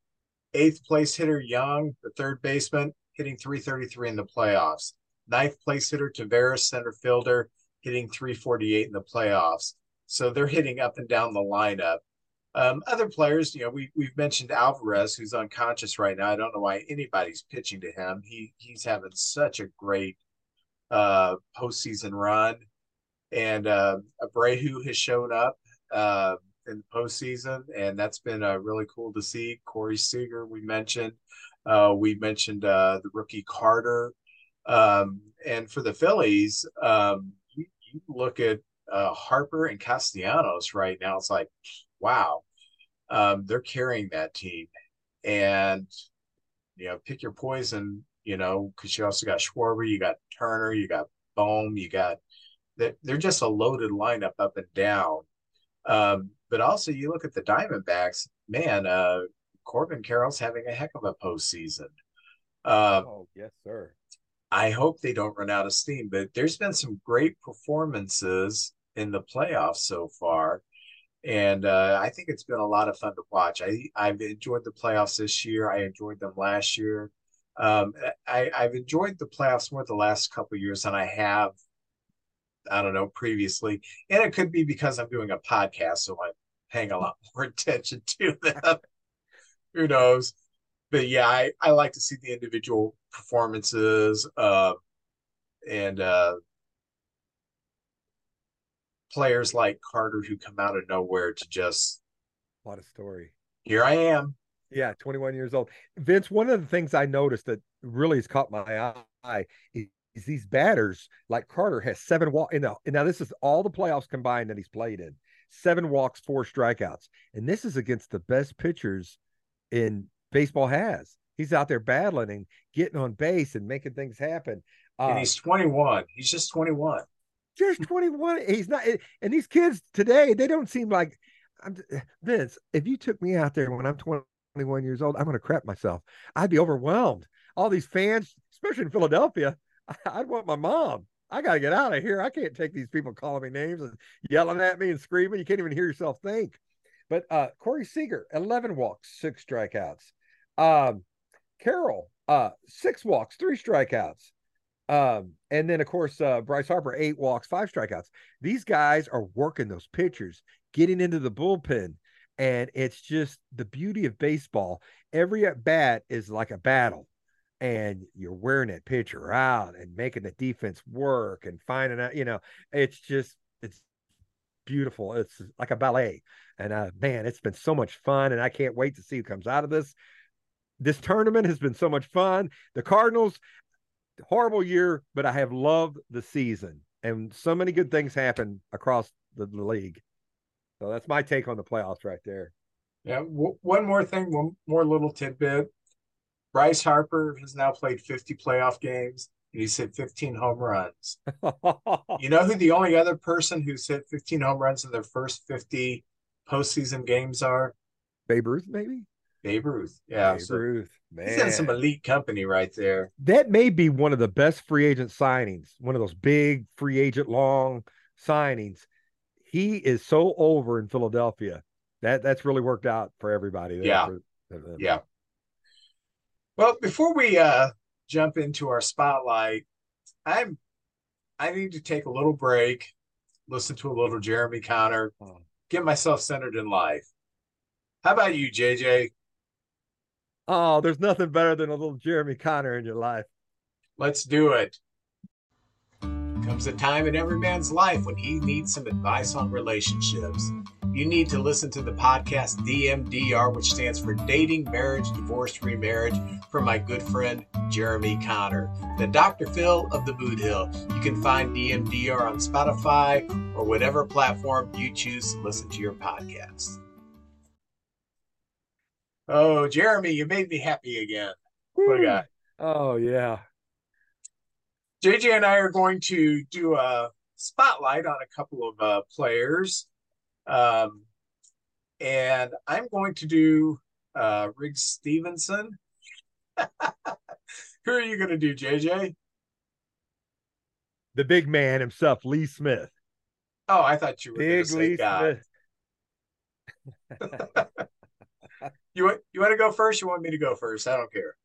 Eighth place hitter Jung, the third baseman, hitting 333 in the playoffs ninth place hitter Taveras, center fielder, hitting 348 in the playoffs. So they're hitting up and down the lineup. Um, other players, you know, we we've mentioned Alvarez, who's unconscious right now. I don't know why anybody's pitching to him. He he's having such a great uh, postseason run, and uh, Abreu has shown up uh, in the postseason, and that's been uh, really cool to see. Corey Seager, we mentioned. Uh, we mentioned uh, the rookie Carter, um, and for the Phillies, um, you, you, look at uh, Harper and Castellanos right now. It's like, wow, um, they're carrying that team. And you know, pick your poison. You know, because you also got Schwarber, you got Turner, you got Bohm, you got that. They're just a loaded lineup up and down. Um, but also, you look at the Diamondbacks. Man, uh, Corbin Carroll's having a heck of a postseason. Uh, oh yes, sir. I hope they don't run out of steam. But there's been some great performances in the playoffs so far. And uh, I think it's been a lot of fun to watch. I, I've enjoyed the playoffs this year. I enjoyed them last year. Um, I, I've enjoyed the playoffs more the last couple years than I have, I don't know, previously. And it could be because I'm doing a podcast, so I'm paying a lot more attention to them. Who knows? But yeah, I, I like to see the individual performances uh, and uh, players like Carter who come out of nowhere to just what a story. Here I am. Yeah, 21 years old. Vince, one of the things I noticed that really has caught my eye is, is these batters like Carter has seven walk in the, and now this is all the playoffs combined that he's played in. Seven walks, four strikeouts. And this is against the best pitchers in baseball has. He's out there battling and getting on base and making things happen. Uh, and he's 21. He's just 21. Just 21. he's not. And these kids today, they don't seem like. I'm Vince. If you took me out there when I'm 21 years old, I'm going to crap myself. I'd be overwhelmed. All these fans, especially in Philadelphia, I'd want my mom. I got to get out of here. I can't take these people calling me names and yelling at me and screaming. You can't even hear yourself think. But uh, Corey Seager, 11 walks, six strikeouts. Um, Carroll, uh, six walks, three strikeouts. Um, and then of course, uh, Bryce Harper, eight walks, five strikeouts. These guys are working those pitchers, getting into the bullpen. And it's just the beauty of baseball. Every at bat is like a battle, and you're wearing that pitcher out and making the defense work and finding out, you know, it's just it's beautiful. It's like a ballet. And uh, man, it's been so much fun. And I can't wait to see who comes out of this. This tournament has been so much fun. The Cardinals, horrible year, but I have loved the season. And so many good things happen across the, the league. So that's my take on the playoffs right there. Yeah. W- one more thing, one more little tidbit. Bryce Harper has now played 50 playoff games and he's hit 15 home runs. you know who the only other person who's hit 15 home runs in their first 50 postseason games are? Babe Ruth, maybe? Babe Ruth. Yeah. Babe so Ruth. Man. He's in some elite company right there. That may be one of the best free agent signings, one of those big free agent long signings. He is so over in Philadelphia. That that's really worked out for everybody. Yeah. For, yeah. Well, before we uh jump into our spotlight, I'm I need to take a little break, listen to a little Jeremy Connor, oh. get myself centered in life. How about you, JJ? Oh, there's nothing better than a little Jeremy Connor in your life. Let's do it. Comes a time in every man's life when he needs some advice on relationships you need to listen to the podcast DMDR, which stands for Dating, Marriage, Divorce, Remarriage, from my good friend Jeremy Connor, the Dr. Phil of the Boot Hill. You can find DMDR on Spotify or whatever platform you choose to listen to your podcast. Oh, Jeremy, you made me happy again. What got? Oh, yeah. JJ and I are going to do a spotlight on a couple of uh, players um, and I'm going to do uh, Riggs Stephenson. Who are you going to do, JJ? The big man himself, Lee Smith. Oh, I thought you were big Lee God. Smith. you want you want to go first? You want me to go first? I don't care.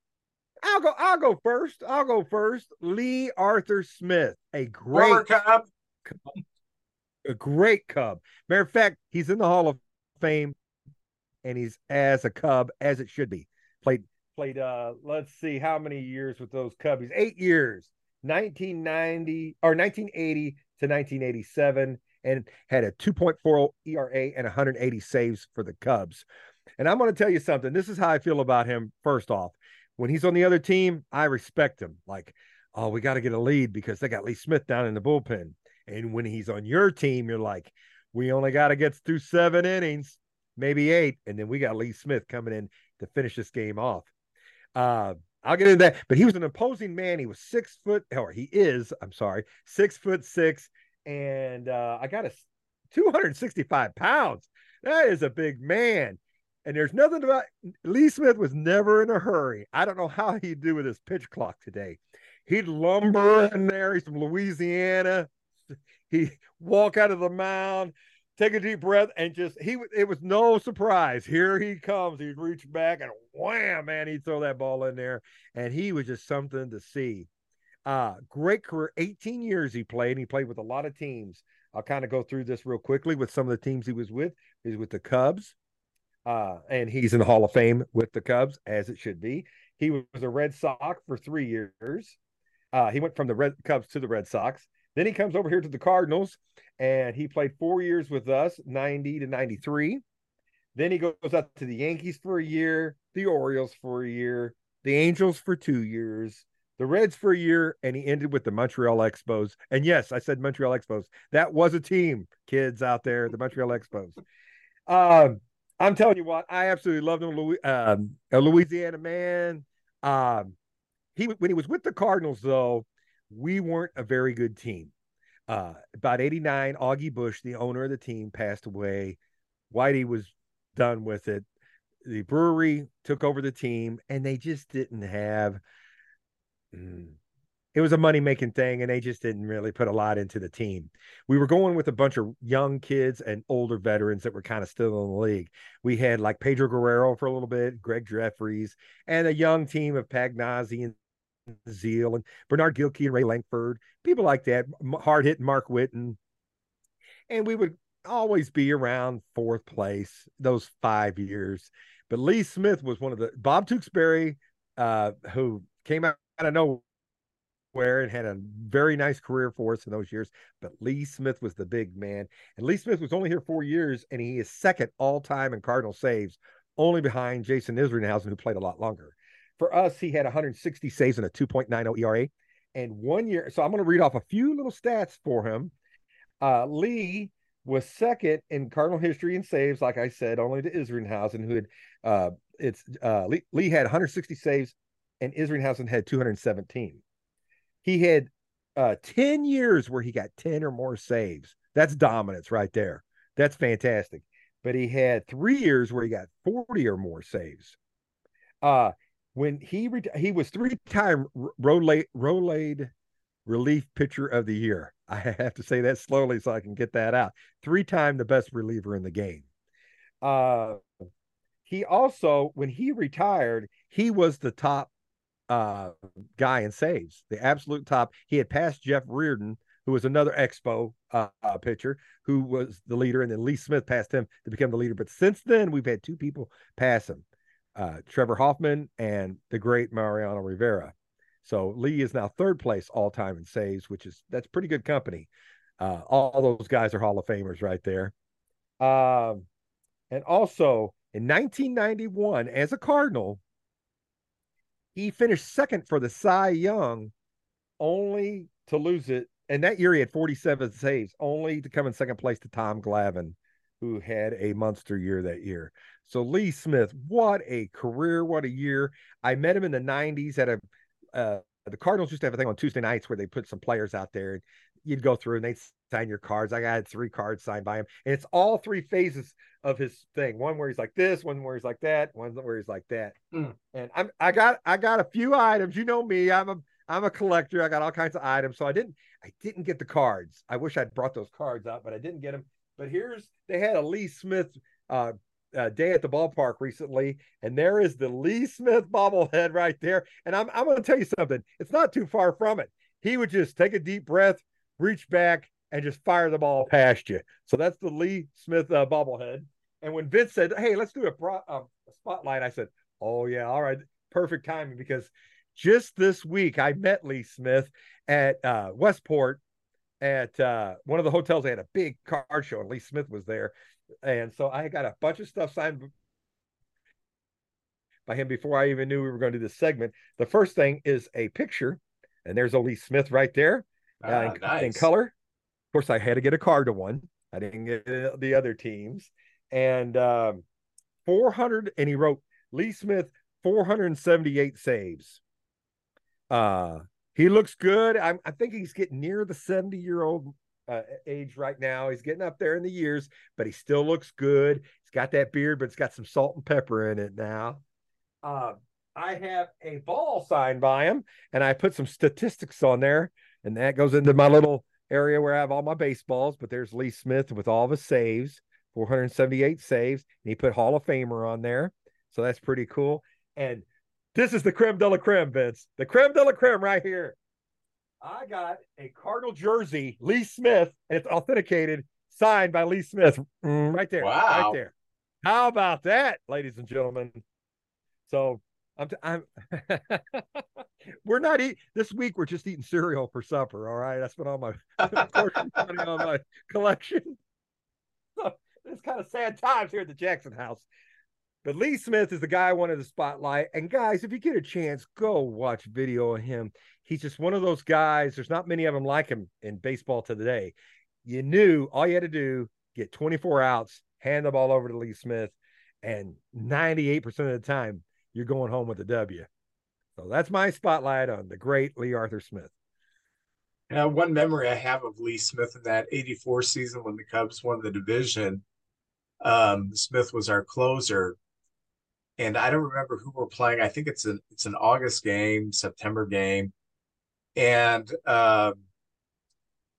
I'll go. I'll go first. I'll go first. Lee Arthur Smith, a great Former Cub a great Cub. Matter of fact, he's in the Hall of Fame, and he's as a Cub as it should be. Played played. Uh, let's see how many years with those Cubbies. Eight years, 1990 or 1980 to 1987, and had a 2.40 ERA and 180 saves for the Cubs. And I'm going to tell you something. This is how I feel about him. First off, when he's on the other team, I respect him. Like, oh, we got to get a lead because they got Lee Smith down in the bullpen. And when he's on your team, you're like, we only got to get through seven innings, maybe eight. And then we got Lee Smith coming in to finish this game off. Uh, I'll get into that. But he was an opposing man. He was six foot, or he is, I'm sorry, six foot six. And uh, I got a 265 pounds. That is a big man. And there's nothing about Lee Smith was never in a hurry. I don't know how he'd do with his pitch clock today. He'd lumber in there. He's from Louisiana he walk out of the mound, take a deep breath, and just he it was no surprise. Here he comes. He'd reach back and wham, man, he'd throw that ball in there. And he was just something to see. Uh, great career. 18 years he played. He played with a lot of teams. I'll kind of go through this real quickly with some of the teams he was with. He's with the Cubs. Uh, and he's in the Hall of Fame with the Cubs, as it should be. He was a Red Sox for three years. Uh, he went from the Red Cubs to the Red Sox. Then he comes over here to the Cardinals and he played four years with us, 90 to 93. Then he goes up to the Yankees for a year, the Orioles for a year, the Angels for two years, the Reds for a year, and he ended with the Montreal Expos. And yes, I said Montreal Expos. That was a team, kids out there, the Montreal Expos. Um, I'm telling you what, I absolutely loved him. Um, a Louisiana man. Um, he when he was with the Cardinals, though, we weren't a very good team. Uh, about 89, Augie Busch, the owner of the team, passed away. Whitey was done with it. The brewery took over the team, and they just didn't have. Mm, it was a money making thing, and they just didn't really put a lot into the team. We were going with a bunch of young kids and older veterans that were kind of still in the league. We had like Pedro Guerrero for a little bit, Gregg Jefferies, and a young team of Pagnozzi and Zeile and Bernard Gilkey and Ray Lankford, people like that, hard hitting Mark Whiten. And we would always be around fourth place those five years. But Lee Smith was one of the Bob Tewksbury, uh, who came out of nowhere nowhere and had a very nice career for us in those years. But Lee Smith was the big man. And Lee Smith was only here four years, and he is second all time in Cardinal saves, only behind Jason Isringhausen, who played a lot longer. For us, he had 160 saves and a 2.90 ERA. And one year, so I'm going to read off a few little stats for him. Uh, Lee was second in Cardinal history in saves, like I said, only to Isringhausen, who had uh, it's uh, Lee, Lee had 160 saves, and Isringhausen had 217. He had uh, 10 years where he got 10 or more saves. That's dominance right there. That's fantastic. But he had three years where he got 40 or more saves. Uh, when he re- he was three time Rolaids relief pitcher of the year. I have to say that slowly so I can get that out. Three time the best reliever in the game. Uh, he also, when he retired, he was the top uh, guy in saves, the absolute top. He had passed Jeff Reardon, who was another Expo uh, uh, pitcher, who was the leader, and then Lee Smith passed him to become the leader. But since then, we've had two people pass him uh, Trevor Hoffman and the great Mariano Rivera. So Lee is now third place all time in saves, which is that's pretty good company. Uh, all those guys are Hall of Famers right there. Um, and also in 1991, as a Cardinal, he finished second for the Cy Young, only to lose it. And that year he had 47 saves, only to come in second place to Tom Glavine, who had a monster year that year. So Lee Smith, what a career, what a year. I met him in the 90s at a uh, the Cardinals used to have a thing on Tuesday nights where they put some players out there you'd go through and they'd sign your cards. I got three cards signed by him. And it's all three phases of his thing. One where he's like this, one where he's like that, one where he's like that. Mm. And I'm I got I got a few items. You know me. I'm a I'm a collector. I got all kinds of items. So I didn't I didn't get the cards. I wish I'd brought those cards out, but I didn't get them. But here's they had a Lee Smith uh, uh, day at the ballpark recently, and there is the Lee Smith bobblehead right there. And I'm I'm going to tell you something. It's not too far from it. He would just take a deep breath, reach back, and just fire the ball past you. So that's the Lee Smith uh, bobblehead. And when Vince said, "Hey, let's do a, bro- uh, a spotlight," I said, "Oh yeah, all right, perfect timing." Because just this week I met Lee Smith at uh, Westport at uh, one of the hotels. They had a big card show, and Lee Smith was there. And so I got a bunch of stuff signed by him before I even knew we were going to do this segment. The first thing is a picture, and there's Lee Smith right there ah, in, nice. in, color. Of course, I had to get a card to one. I didn't get the other teams. And um, 400, and he wrote Lee Smith 478 saves. Uh, he looks good. I'm, I think he's getting near the 70 year old uh, age right now. He's getting up there in the years, but he still looks good. He's got that beard, but it's got some salt and pepper in it now. Uh, I have a ball signed by him, and I put some statistics on there, and that goes into my little area where I have all my baseballs. But there's Lee Smith with all of his saves, 478 saves, and he put Hall of Famer on there, so that's pretty cool. And this is the creme de la creme, Vince. The creme de la creme right here. I got a Cardinal jersey, Lee Smith, and it's authenticated, signed by Lee Smith, mm, right there, wow. right there. How about that, ladies and gentlemen? So I'm, t- I'm we're not eating this week. We're just eating cereal for supper. All right, that's been on my on my collection. So it's kind of sad times here at the Jackson House. But Lee Smith is the guy I wanted to spotlight. And guys, if you get a chance, go watch video of him. He's just one of those guys. There's not many of them like him in baseball today. You knew all you had to do get 24 outs, hand the ball over to Lee Smith, and 98% of the time you're going home with a W. So that's my spotlight on the great Lee Arthur Smith. Now, one memory I have of Lee Smith in that 84 season when the Cubs won the division, um, Smith was our closer and I don't remember who we're playing. I think it's an it's an August game, September game, and uh,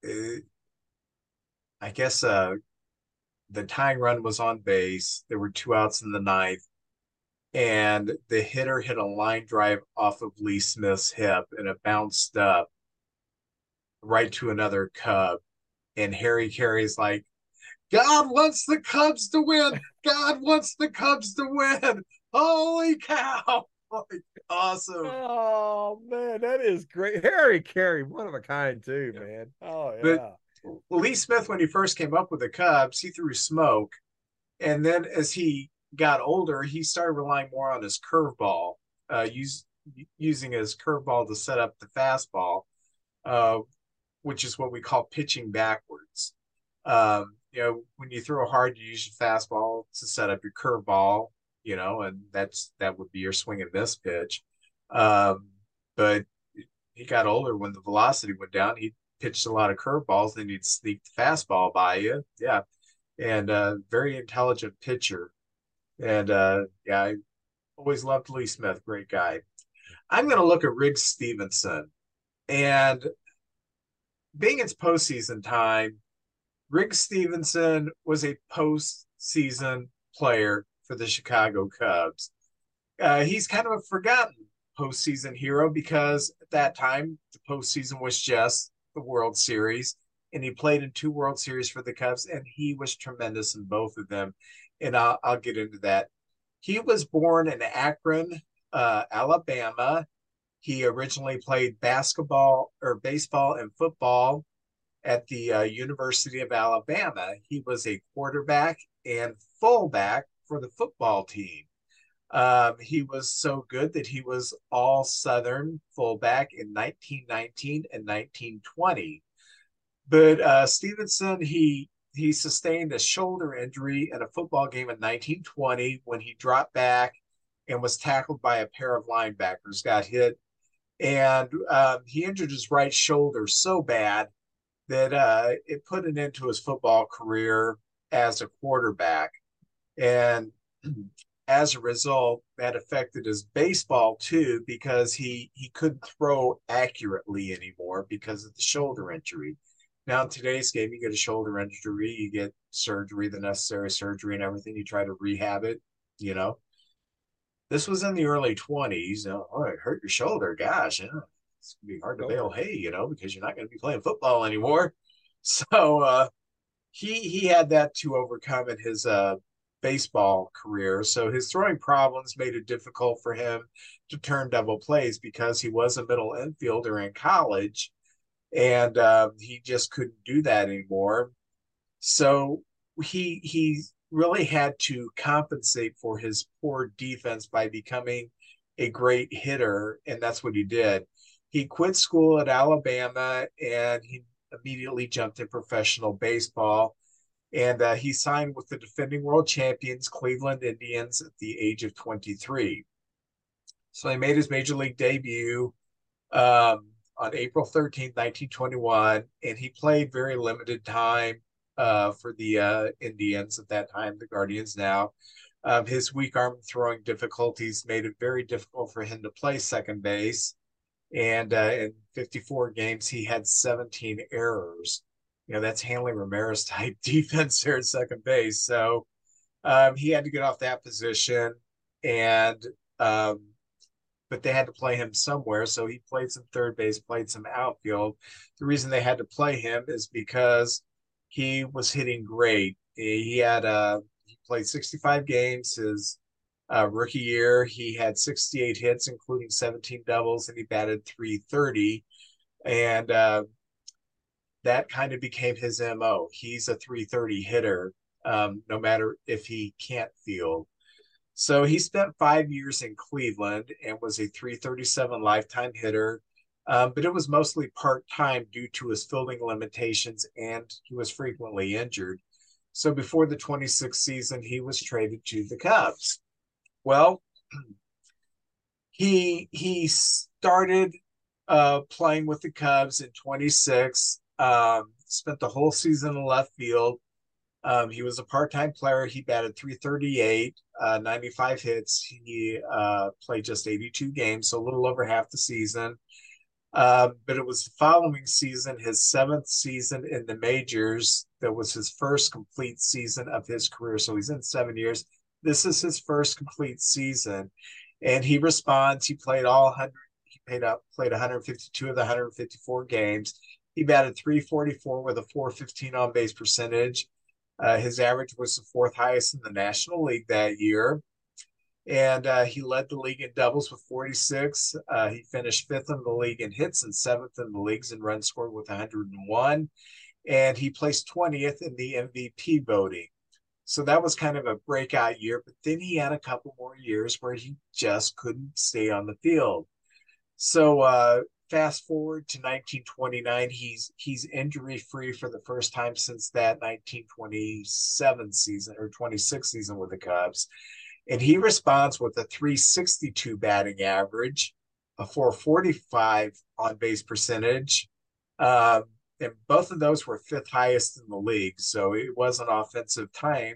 I guess uh, the tying run was on base. There were two outs in the ninth, and the hitter hit a line drive off of Lee Smith's hip, and it bounced up right to another Cub. And Harry Caray's like, God wants the Cubs to win. God wants the Cubs to win holy cow awesome. Oh man, that is great. Harry Caray, one of a kind too, yeah. man. Oh yeah. But Lee Smith, when he first came up with the Cubs, he threw smoke, and then as he got older, he started relying more on his curveball, uh, use, using his curveball to set up the fastball, uh, which is what we call pitching backwards. Um, you know, when you throw hard, you use your fastball to set up your curveball, you know, and that's that would be your swing and miss pitch. Um, but he got older when the velocity went down. He pitched a lot of curveballs, then he'd sneak the fastball by you. Yeah. And uh very intelligent pitcher. And uh yeah, I always loved Lee Smith, great guy. I'm gonna look at Riggs Stephenson. And being it's postseason time, Riggs Stephenson was a postseason player for the Chicago Cubs. Uh, he's kind of a forgotten postseason hero because at that time the postseason was just the World Series, and he played in two World Series for the Cubs, and he was tremendous in both of them. And I'll, I'll get into that. He was born in Akron, uh, Alabama. He originally played basketball or baseball and football at the uh, University of Alabama. He was a quarterback and fullback for the football team. Um, he was so good that he was all Southern fullback in 1919 and 1920. But uh, Stephenson, he he sustained a shoulder injury in a football game in 1920 when he dropped back and was tackled by a pair of linebackers, got hit, and um, he injured his right shoulder so bad that uh, it put an end to his football career as a quarterback. And as a result, that affected his baseball too, because he, he couldn't throw accurately anymore because of the shoulder injury. Now, in today's game, you get a shoulder injury, you get surgery, the necessary surgery and everything. You try to rehab it, you know. This was in the early 20s. Oh, it hurt your shoulder. Gosh, yeah it's gonna be hard to bale hay, you know, because you're not going to be playing football anymore. So uh, he he had that to overcome in his uh, baseball career. So his throwing problems made it difficult for him to turn double plays because he was a middle infielder in college, and uh, he just couldn't do that anymore. So he he really had to compensate for his poor defense by becoming a great hitter, and that's what he did he quit school at Alabama and he immediately jumped in professional baseball. And uh, he signed with the defending world champions, Cleveland Indians, at the age of 23. So he made his major league debut um, on April 13, 1921, and he played very limited time uh, for the uh, Indians at that time, the Guardians now. Um, his weak arm throwing difficulties made it very difficult for him to play second base and uh, in 54 games he had 17 errors. You know that's Hanley Ramirez type defense there at second base. So um, he had to get off that position, and um, but they had to play him somewhere. So he played some third base, played some outfield. The reason they had to play him is because he was hitting great. He had uh, he played 65 games. His uh, rookie year, he had 68 hits, including 17 doubles, and he batted 330. And uh, that kind of became his MO. He's a 330 hitter, um, no matter if he can't field. So he spent five years in Cleveland and was a 337 lifetime hitter, um, but it was mostly part time due to his fielding limitations and he was frequently injured. So before the 26th season, he was traded to the Cubs. Well, he he started uh, playing with the Cubs in 26. Um, spent the whole season in left field. Um, he was a part-time player. He batted 338, uh, 95 hits. He uh, played just 82 games, so a little over half the season. Uh, but it was the following season, his seventh season in the majors, that was his first complete season of his career. So he's in seven years. This is his first complete season, and he responds. He played all 100. He played up played 152 of the 154 games. He batted 344 with a 415 on base percentage. Uh, his average was the fourth highest in the National League that year. and uh, he led the league in doubles with 46. Uh, he finished fifth in the league in hits and seventh in the leagues in runs scored with 101. And he placed 20th in the MVP voting. So that was kind of a breakout year. But then he had a couple more years where he just couldn't stay on the field. So uh, fast forward to 1929, he's he's injury free for the first time since that 1927 season or 26 season with the Cubs and he responds with a 362 batting average, a 445 on base percentage. Um, and both of those were fifth highest in the league. So it was an offensive time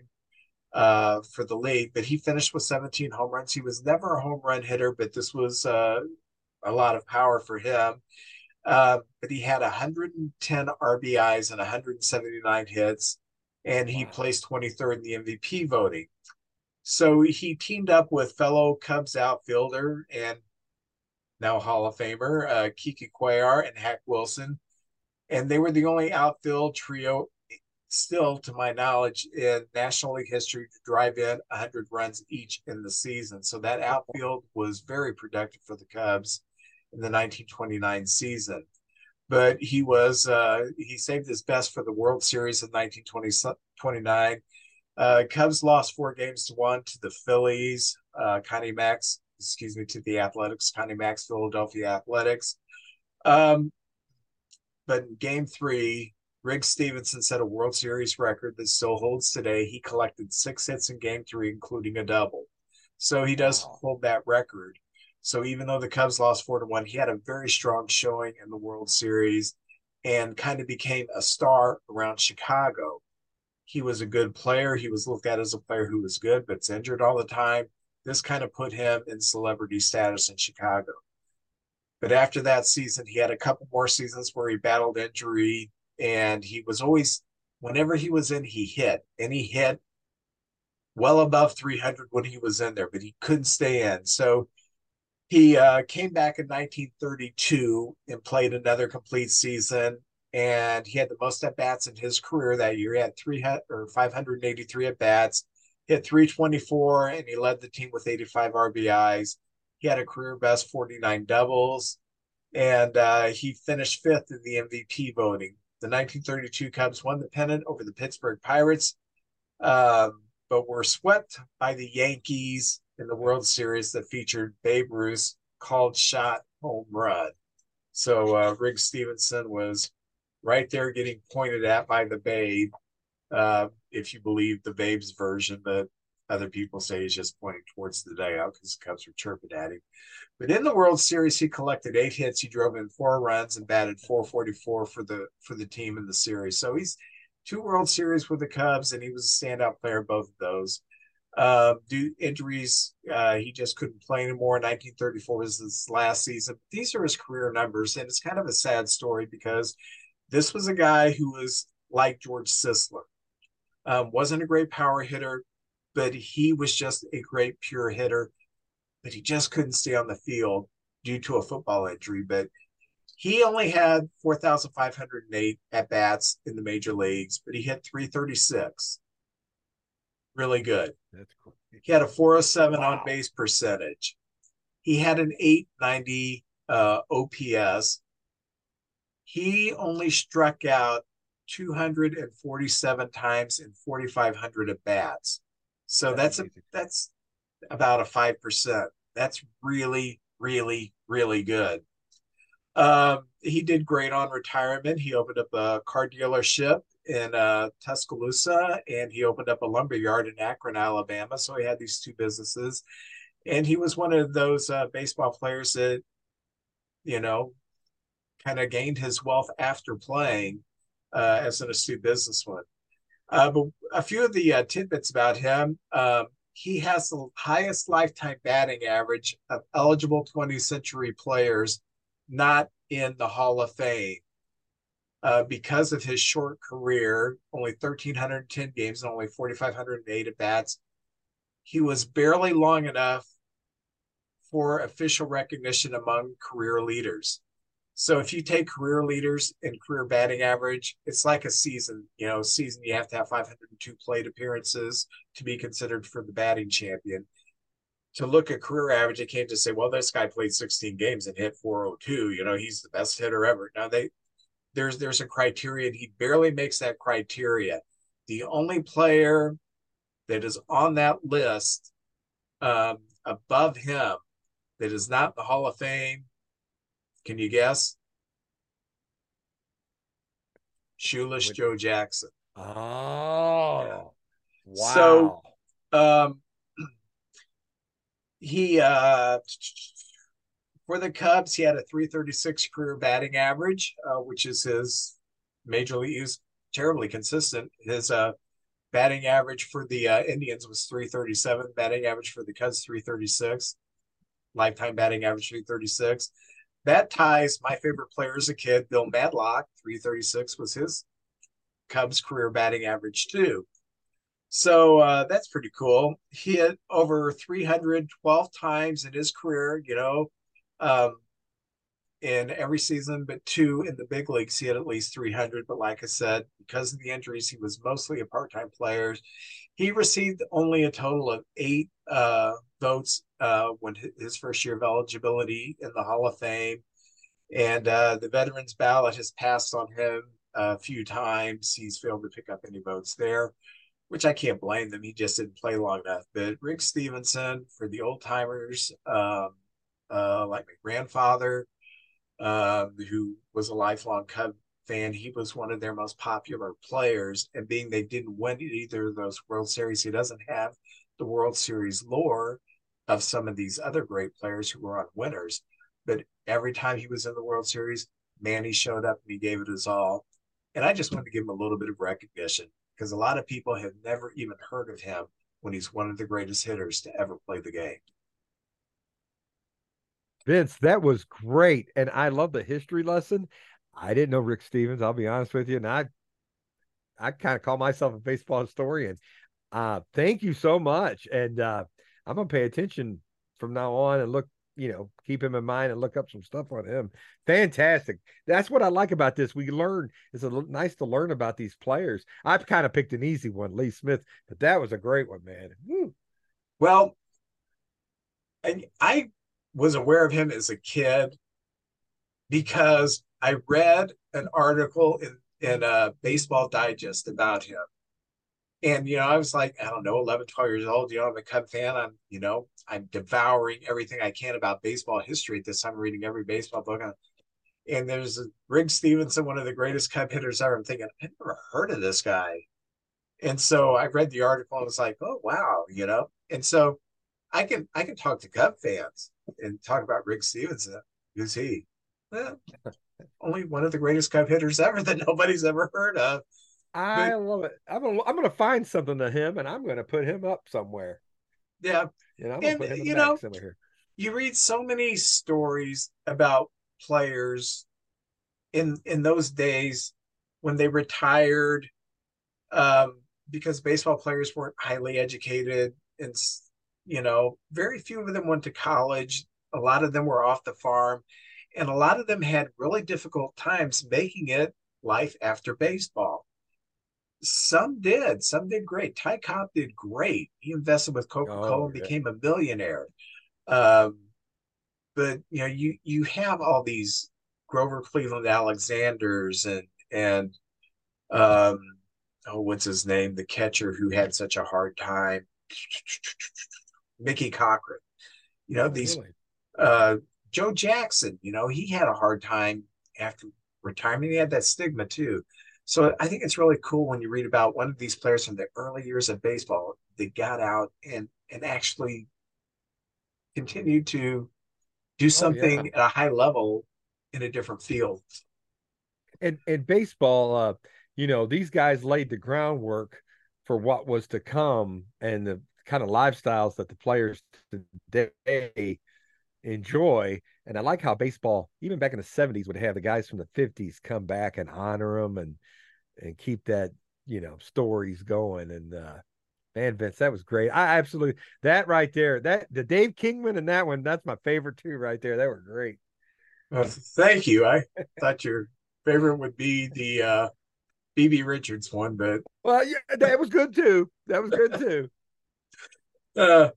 uh, for the league, but he finished with 17 home runs. He was never a home run hitter, but this was uh, a lot of power for him. Uh, but he had 110 RBIs and 179 hits, and he placed 23rd in the MVP voting. So he teamed up with fellow Cubs outfielder and now Hall of Famer uh, Kiki Cuyler and Hack Wilson, and they were the only outfield trio, still to my knowledge, in National League history to drive in 100 runs each in the season. So that outfield was very productive for the Cubs in the 1929 season. But he was uh, he saved his best for the World Series in 1929 uh, Cubs lost four games to one to the Phillies, uh, Connie Mack's, excuse me, to the Athletics, Connie Mack's, Philadelphia Athletics. Um, but in game three, Riggs Stephenson set a World Series record that still holds today. He collected six hits in game three, including a double. So he does wow. hold that record. So even though the Cubs lost four to one, he had a very strong showing in the World Series and kind of became a star around Chicago he was a good player. He was looked at as a player who was good, but's injured all the time. This kind of put him in celebrity status in Chicago. But after that season, he had a couple more seasons where he battled injury, and he was always, whenever he was in, he hit, and he hit well above 300 when he was in there, but he couldn't stay in. So he uh, came back in 1932 and played another complete season and he had the most at bats in his career that year. He had three or 583 at bats, hit 324, and he led the team with 85 RBIs. He had a career best 49 doubles, and uh, he finished fifth in the MVP voting. The 1932 Cubs won the pennant over the Pittsburgh Pirates, um, but were swept by the Yankees in the World Series that featured Babe Ruth's called shot home run. So uh, Riggs Stephenson was right there getting pointed at by the babe. Uh, if you believe the babe's version, that other people say he's just pointing towards the dugout because the Cubs were chirping at him. But in the World Series, he collected eight hits. He drove in four runs and batted 444 for the for the team in the series. So he's two World Series with the Cubs, and he was a standout player both of those. Uh, due injuries, uh, he just couldn't play anymore. 1934 was his last season. These are his career numbers, and it's kind of a sad story because this was a guy who was like George Sisler. Um, wasn't a great power hitter, but he was just a great pure hitter. But he just couldn't stay on the field due to a football injury. But he only had 4,508 at bats in the major leagues, but he hit 336. Really good. That's cool. He had a 407 wow. on base percentage. He had an 890 uh, OPS he only struck out 247 times in 4,500 at bats. So that's, that's a, that's about a five percent. That's really, really, really good. Um, he did great on retirement. He opened up a car dealership in uh, Tuscaloosa, and he opened up a lumber yard in Akron, Alabama. So he had these two businesses, and he was one of those uh, baseball players that, you know, kind of gained his wealth after playing uh, as an astute businessman. Uh, but a few of the uh, tidbits about him um, he has the highest lifetime batting average of eligible 20th century players not in the Hall of Fame. Uh, because of his short career, only 1,310 games and only 4,508 at bats, he was barely long enough for official recognition among career leaders. So if you take career leaders and career batting average, it's like a season. You know, season you have to have 502 plate appearances to be considered for the batting champion. to look at career average, it can't just say, well, this guy played 16 games and hit 402. You know, he's the best hitter ever. Now they there's there's a criteria, and he barely makes that criteria. The only player that is on that list um, above him that is not the Hall of Fame, can you guess? Shoeless Joe Jackson. Oh, yeah. wow. So, um, he uh, for the Cubs, he had a 336 career batting average, uh, which is his major league. He terribly consistent. His uh, batting average for the uh, Indians was 337. Batting average for the Cubs 336. Lifetime batting average 336. That ties my favorite player as a kid, Bill Madlock. 336 was his Cubs career batting average too. So uh, that's pretty cool. He hit over 312 times in his career, you know, um, in every season, but two in the big leagues. He had at least 300. But like I said, because of the injuries, he was mostly a part time player. He received only a total of eight uh, votes uh, when his first year of eligibility in the Hall of Fame. And uh, the veterans ballot has passed on him a few times. He's failed to pick up any votes there which I can't blame them. He just didn't play long enough. But Riggs Stephenson, for the old timers, um, uh, like my grandfather, uh, who was a lifelong Cub fan, he was one of their most popular players. And being they didn't win either of those World Series, he doesn't have the World Series lore of some of these other great players who were on winners. But every time he was in the World Series, Manny showed up and he gave it his all. And I just wanted to give him a little bit of recognition because a lot of people have never even heard of him when he's one of the greatest hitters to ever play the game. Vince, that was great. And I love the history lesson. I didn't know Rick Stevens, I'll be honest with you. And I I kind of call myself a baseball historian. Uh, thank you so much. And uh, I'm gonna pay attention from now on and look you know, keep him in mind and look up some stuff on him. Fantastic. That's what I like about this. We learn. It's a, nice to learn about these players. I've kind of picked an easy one, Lee Smith, but that was a great one, man. Woo. Well, and I was aware of him as a kid because I read an article in in a baseball digest about him and you know i was like i don't know 11 12 years old you know i'm a cub fan i'm you know i'm devouring everything i can about baseball history at this time reading every baseball book on and there's Rig Stevenson, one of the greatest Cub hitters ever. I'm thinking, I've never heard of this guy. And so I read the article and was like, oh wow, you know. And so I can I can talk to Cub fans and talk about Riggs Stephenson. Who's he? Well, only one of the greatest Cub hitters ever that nobody's ever heard of. I but, love it. I'm gonna I'm gonna find something to him and I'm gonna put him up somewhere. Yeah. You know, and, you know, you read so many stories about players in in those days when they retired um, because baseball players weren't highly educated and you know very few of them went to college a lot of them were off the farm and a lot of them had really difficult times making it life after baseball some did. Some did great. Ty Cobb did great. He invested with Coca Cola oh, and became a millionaire. Um, but you know, you you have all these Grover Cleveland Alexanders and and um, oh, what's his name? The catcher who had such a hard time, Mickey Cochrane. You know these. Really? Uh, Joe Jackson. You know he had a hard time after retirement. He had that stigma too. So I think it's really cool when you read about one of these players from the early years of baseball that got out and and actually continued to do something oh, yeah. at a high level in a different field. And and baseball, uh, you know, these guys laid the groundwork for what was to come and the kind of lifestyles that the players today enjoy. And I like how baseball, even back in the 70s, would have the guys from the 50s come back and honor them and and keep that, you know, stories going. And uh man, Vince, that was great. I absolutely that right there, that the Dave Kingman and that one, that's my favorite too, right there. They were great. Uh, thank you. I thought your favorite would be the uh BB Richards one, but well, yeah, that was good too. That was good too. uh,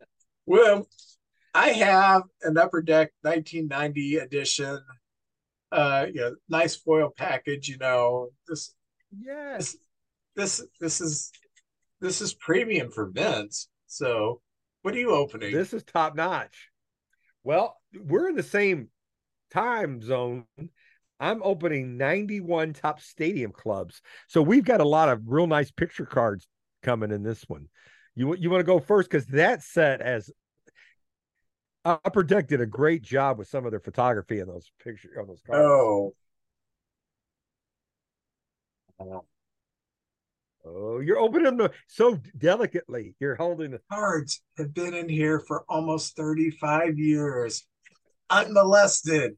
well, I have an Upper Deck 1990 edition. Uh, you know, nice foil package. You know, this, yes, this, this, this is this is premium for Vince. So, what are you opening? This is top notch. Well, we're in the same time zone. I'm opening 91 Topps stadium clubs. So we've got a lot of real nice picture cards coming in this one. You you want to go first because that set has Upper Deck did a great job with some of their photography in those pictures on those cards. Oh. Oh, you're opening them so delicately. You're holding the cards have been in here for almost 35 years, unmolested,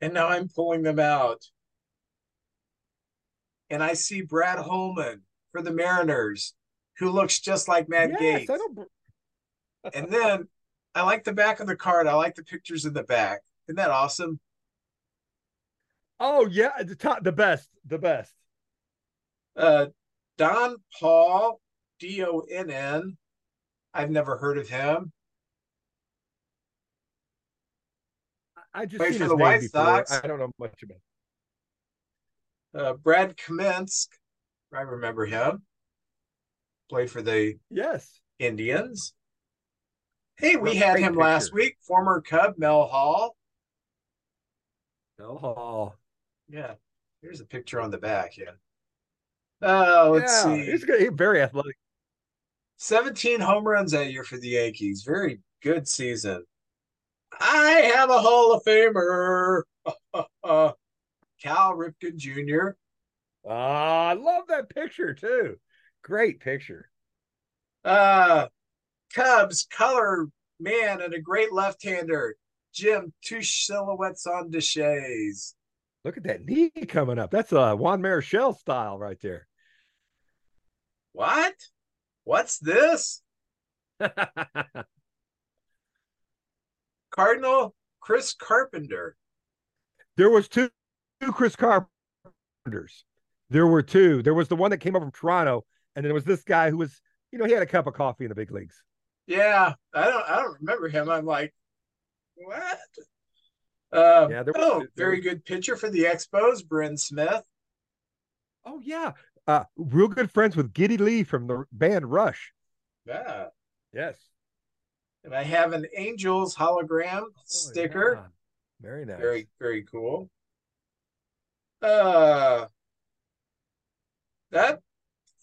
and now I'm pulling them out. And I see Brad Holman for the Mariners, who looks just like Matt yes, Gates. and then I like the back of the card. I like the pictures in the back. Isn't that awesome? Oh yeah, the top, the best, the best. Uh, Donn Pall, D O N N. I've never heard of him. I just played for the White Sox. I don't know much about. Uh, Brad Komminsk, I remember him. Played for the yes Indians. Hey, we had him picture. last week. Former Cub Mel Hall. Mel Hall. Yeah. Here's a picture on the back. Yeah. Oh, let's yeah, see. He's, good. he's very athletic. 17 home runs that year for the Yankees. Very good season. I have a Hall of Famer. Cal Ripken Jr. Uh, I love that picture too. Great picture. Uh Cubs color man and a great left-hander. Jim, two silhouettes on Deshaies. Look at that knee coming up. That's a Juan Marichal style right there. What? What's this? Cardinal Chris Carpenter. There was two, two Chris Carpenters. There were two. There was the one that came up from Toronto, and then there was this guy who was, you know, he had a cup of coffee in the big leagues. Yeah, I don't, I don't remember him. I'm like, what? Uh, yeah, there oh, very good pitcher for the Expos, Bryn Smith. Oh yeah, uh, real good friends with Geddy Lee from the band Rush. Yeah. Yes. And I have an Angels hologram oh, sticker. Yeah. Very nice. Very, very cool. Uh that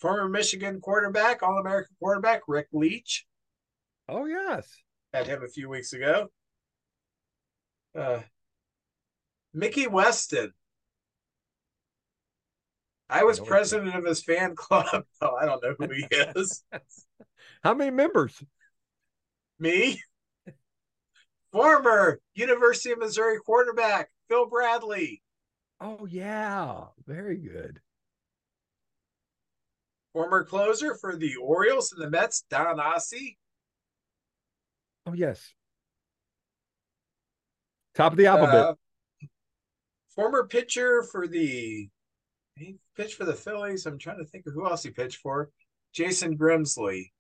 former Michigan quarterback, All American quarterback, Rick Leach. Oh yes. Had him a few weeks ago. Uh Mickey Weston. I was I president of his fan club. Oh, I don't know who he is. How many members? Me. Former University of Missouri quarterback Phil Bradley. Oh yeah, very good. Former closer for the Orioles and the Mets, Don Aase. Oh yes. Top of the alphabet. Uh, former pitcher for the he pitched for the Phillies. I'm trying to think of who else he pitched for. Jason Grimsley.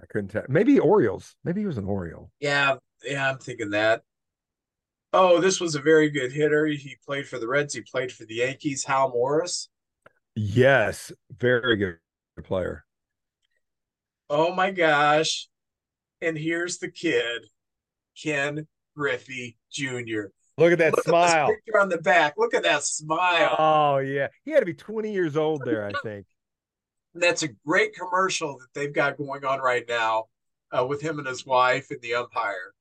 I couldn't tell. Maybe Orioles. Maybe he was an Oriole. Yeah, yeah, I'm thinking that. Oh, this was a very good hitter. He played for the Reds. He played for the Yankees. Hal Morris. Yes, very good player. Oh my gosh. And here's the kid, Ken Griffey Jr. Look at that Look smile. At picture on the back. Look at that smile. Oh yeah, he had to be 20 years old there, I think. That's a great commercial that they've got going on right now uh, with him and his wife and the umpire.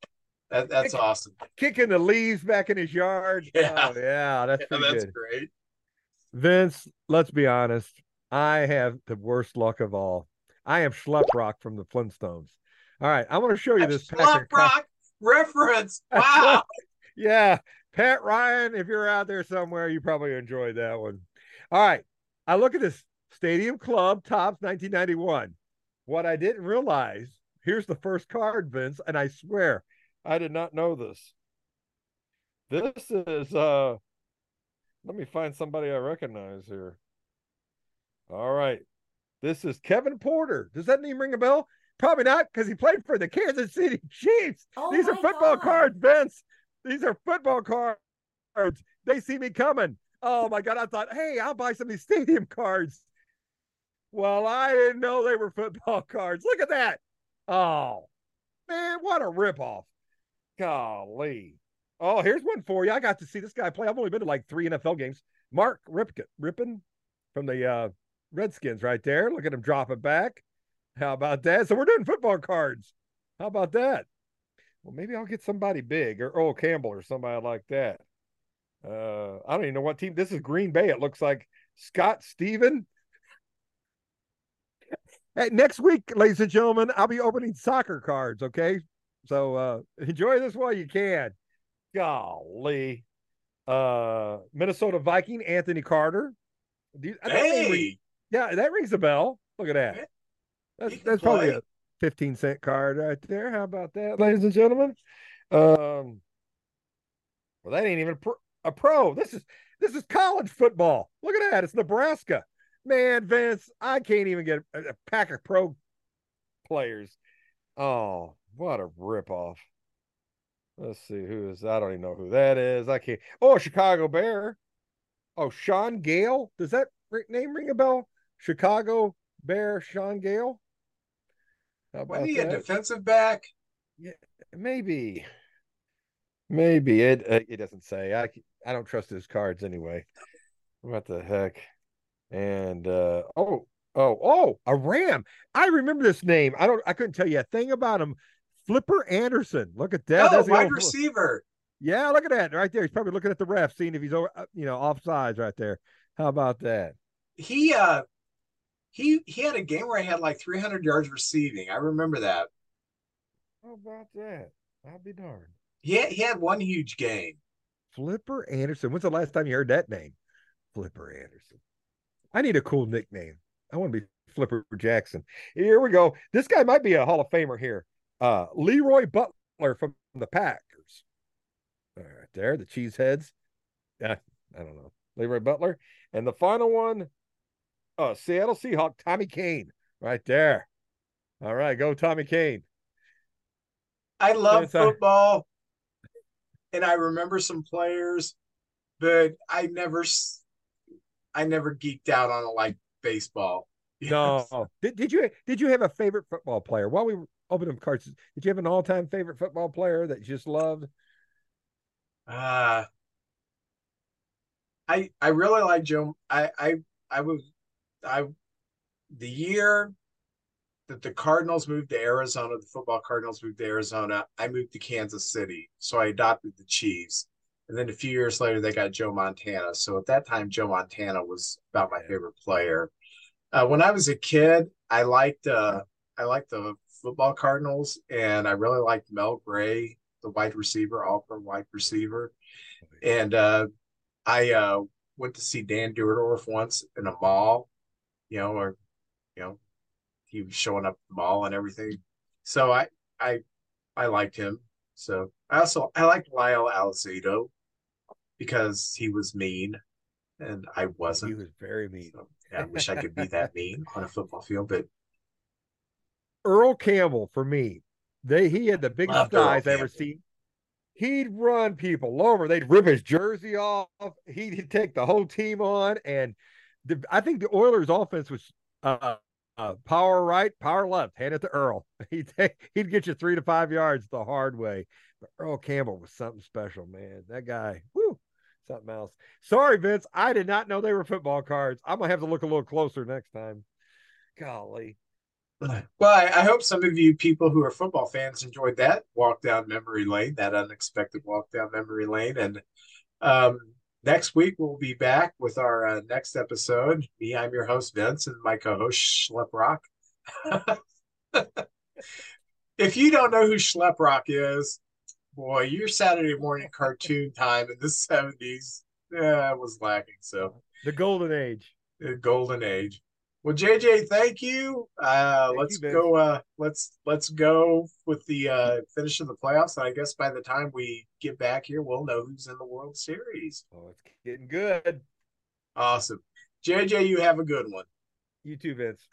That, that's Kick, awesome. Kicking the leaves back in his yard. Yeah, oh, yeah, that's yeah, that's good. great. Vince, let's be honest. I have the worst luck of all. I am Schleprock from the Flintstones. All right, I want to show you this Schleprock reference. Wow. yeah. Pat Ryan, if you're out there somewhere, you probably enjoyed that one. All right. I look at this Stadium Club Topps 1991. What I didn't realize, here's the first card, Vince, and I swear I did not know this. This is uh let me find somebody I recognize here. All right. This is Kevin Porter. Does that name ring a bell? Probably not because he played for the Kansas City Chiefs. Oh These are football God. cards, Vince. These are football cards. They see me coming. Oh my God. I thought, hey, I'll buy some of these stadium cards. Well, I didn't know they were football cards. Look at that. Oh, man, what a ripoff. Golly. Oh, here's one for you. I got to see this guy play. I've only been to like three NFL games. Mark Ripken, Rypien from the uh, Redskins right there. Look at him drop it back. How about that? So we're doing football cards. How about that? Well, maybe I'll get somebody big or Earl Campbell or somebody like that. Uh, I don't even know what team. This is Green Bay. It looks like Scott Stephen. Hey, next week, ladies and gentlemen, I'll be opening soccer cards. Okay, so uh, enjoy this while you can. Golly, uh, Minnesota Viking Anthony Carter. Do you- that ring- Hey, yeah, that rings a bell. Look at that. That's that's probably a fifteen cent card right there. How about that, ladies and gentlemen? Um, well, that ain't even a pro, a pro. This is this is college football. Look at that. It's Nebraska. Man, Vince, I can't even get a, a pack of pro players. Oh, what a ripoff. Let's see who is. I don't even know who that is. I can't. Oh, Chicago Bear. Oh, Shaun Gayle. Does that name ring a bell? Chicago Bear, Shaun Gayle. Wasn't he a defensive back? Yeah, Maybe. Maybe it. Uh, it doesn't say. I I don't trust his cards anyway. What the heck? And uh oh oh oh a Ram. I remember this name. I don't. I couldn't tell you a thing about him. Flipper Anderson. Look at that. oh, wide old- receiver. Yeah, look at that right there. He's probably looking at the ref, seeing if he's over, uh, you know, offsides right there. How about that? He uh he he had a game where he had like 300 yards receiving. I remember that. How about that? I'll be darned. He had, he had one huge game. Flipper Anderson. When's the last time you heard that name? Flipper Anderson. I need a cool nickname. I want to be Flipper Jackson. Here we go. This guy might be a Hall of Famer here. Uh, Leroy Butler from the Packers. All right, there, the cheeseheads. Yeah, I don't know. Leroy Butler. And the final one, uh, Seattle Seahawk, Tommy Kane. Right there. All right, go Tommy Kane. I love football, and I remember some players, but I never, I never geeked out on it like baseball. No. Did, did you did you have a favorite football player? While we were opening cards, did you have an all-time favorite football player that you just loved? Uh I I really like Joe. I I I was I the year that the Cardinals moved to Arizona, the football Cardinals moved to Arizona, I moved to Kansas City. So I adopted the Chiefs. And then a few years later they got Joe Montana. So at that time Joe Montana was about my favorite player. Uh, when I was a kid, I liked uh I liked the football Cardinals and I really liked Mel Gray, the wide receiver, all pro wide receiver. And uh, I uh, went to see Dan Dierdorf once in a mall, you know, or you know, he was showing up at the mall and everything. So I I I liked him. So I also I liked Lyle Alzado because he was mean and I wasn't. He was very mean. So, yeah, I wish I could be that mean on a football field, but Earl Campbell for me. They he had the biggest thighs I ever seen. He'd run people over. They'd rip his jersey off. He'd take the whole team on, and the, I think the Oilers' offense was uh, uh, power right, power left. Hand it to Earl. He'd take, he'd get you three to five yards the hard way. But Earl Campbell was something special, man. That guy, whoo, something else. Sorry, Vince. I did not know they were football cards. I'm gonna have to look a little closer next time. Golly. Well, I, I hope some of you people who are football fans enjoyed that walk down memory lane, that unexpected walk down memory lane. And um, next week we'll be back with our uh, next episode. Me, I'm your host Vince, and my co-host Schleprock. if you don't know who Schleprock is, boy, your Saturday morning cartoon time in the '70s yeah, was lacking. So The golden age. the golden age. Well, JJ, thank you. Uh, Thank let's you, go. Uh, let's let's go with the uh, finish of the playoffs. And I guess by the time we get back here, we'll know who's in the World Series. Oh, it's getting good. Awesome, JJ. You have a good one. You too, Vince.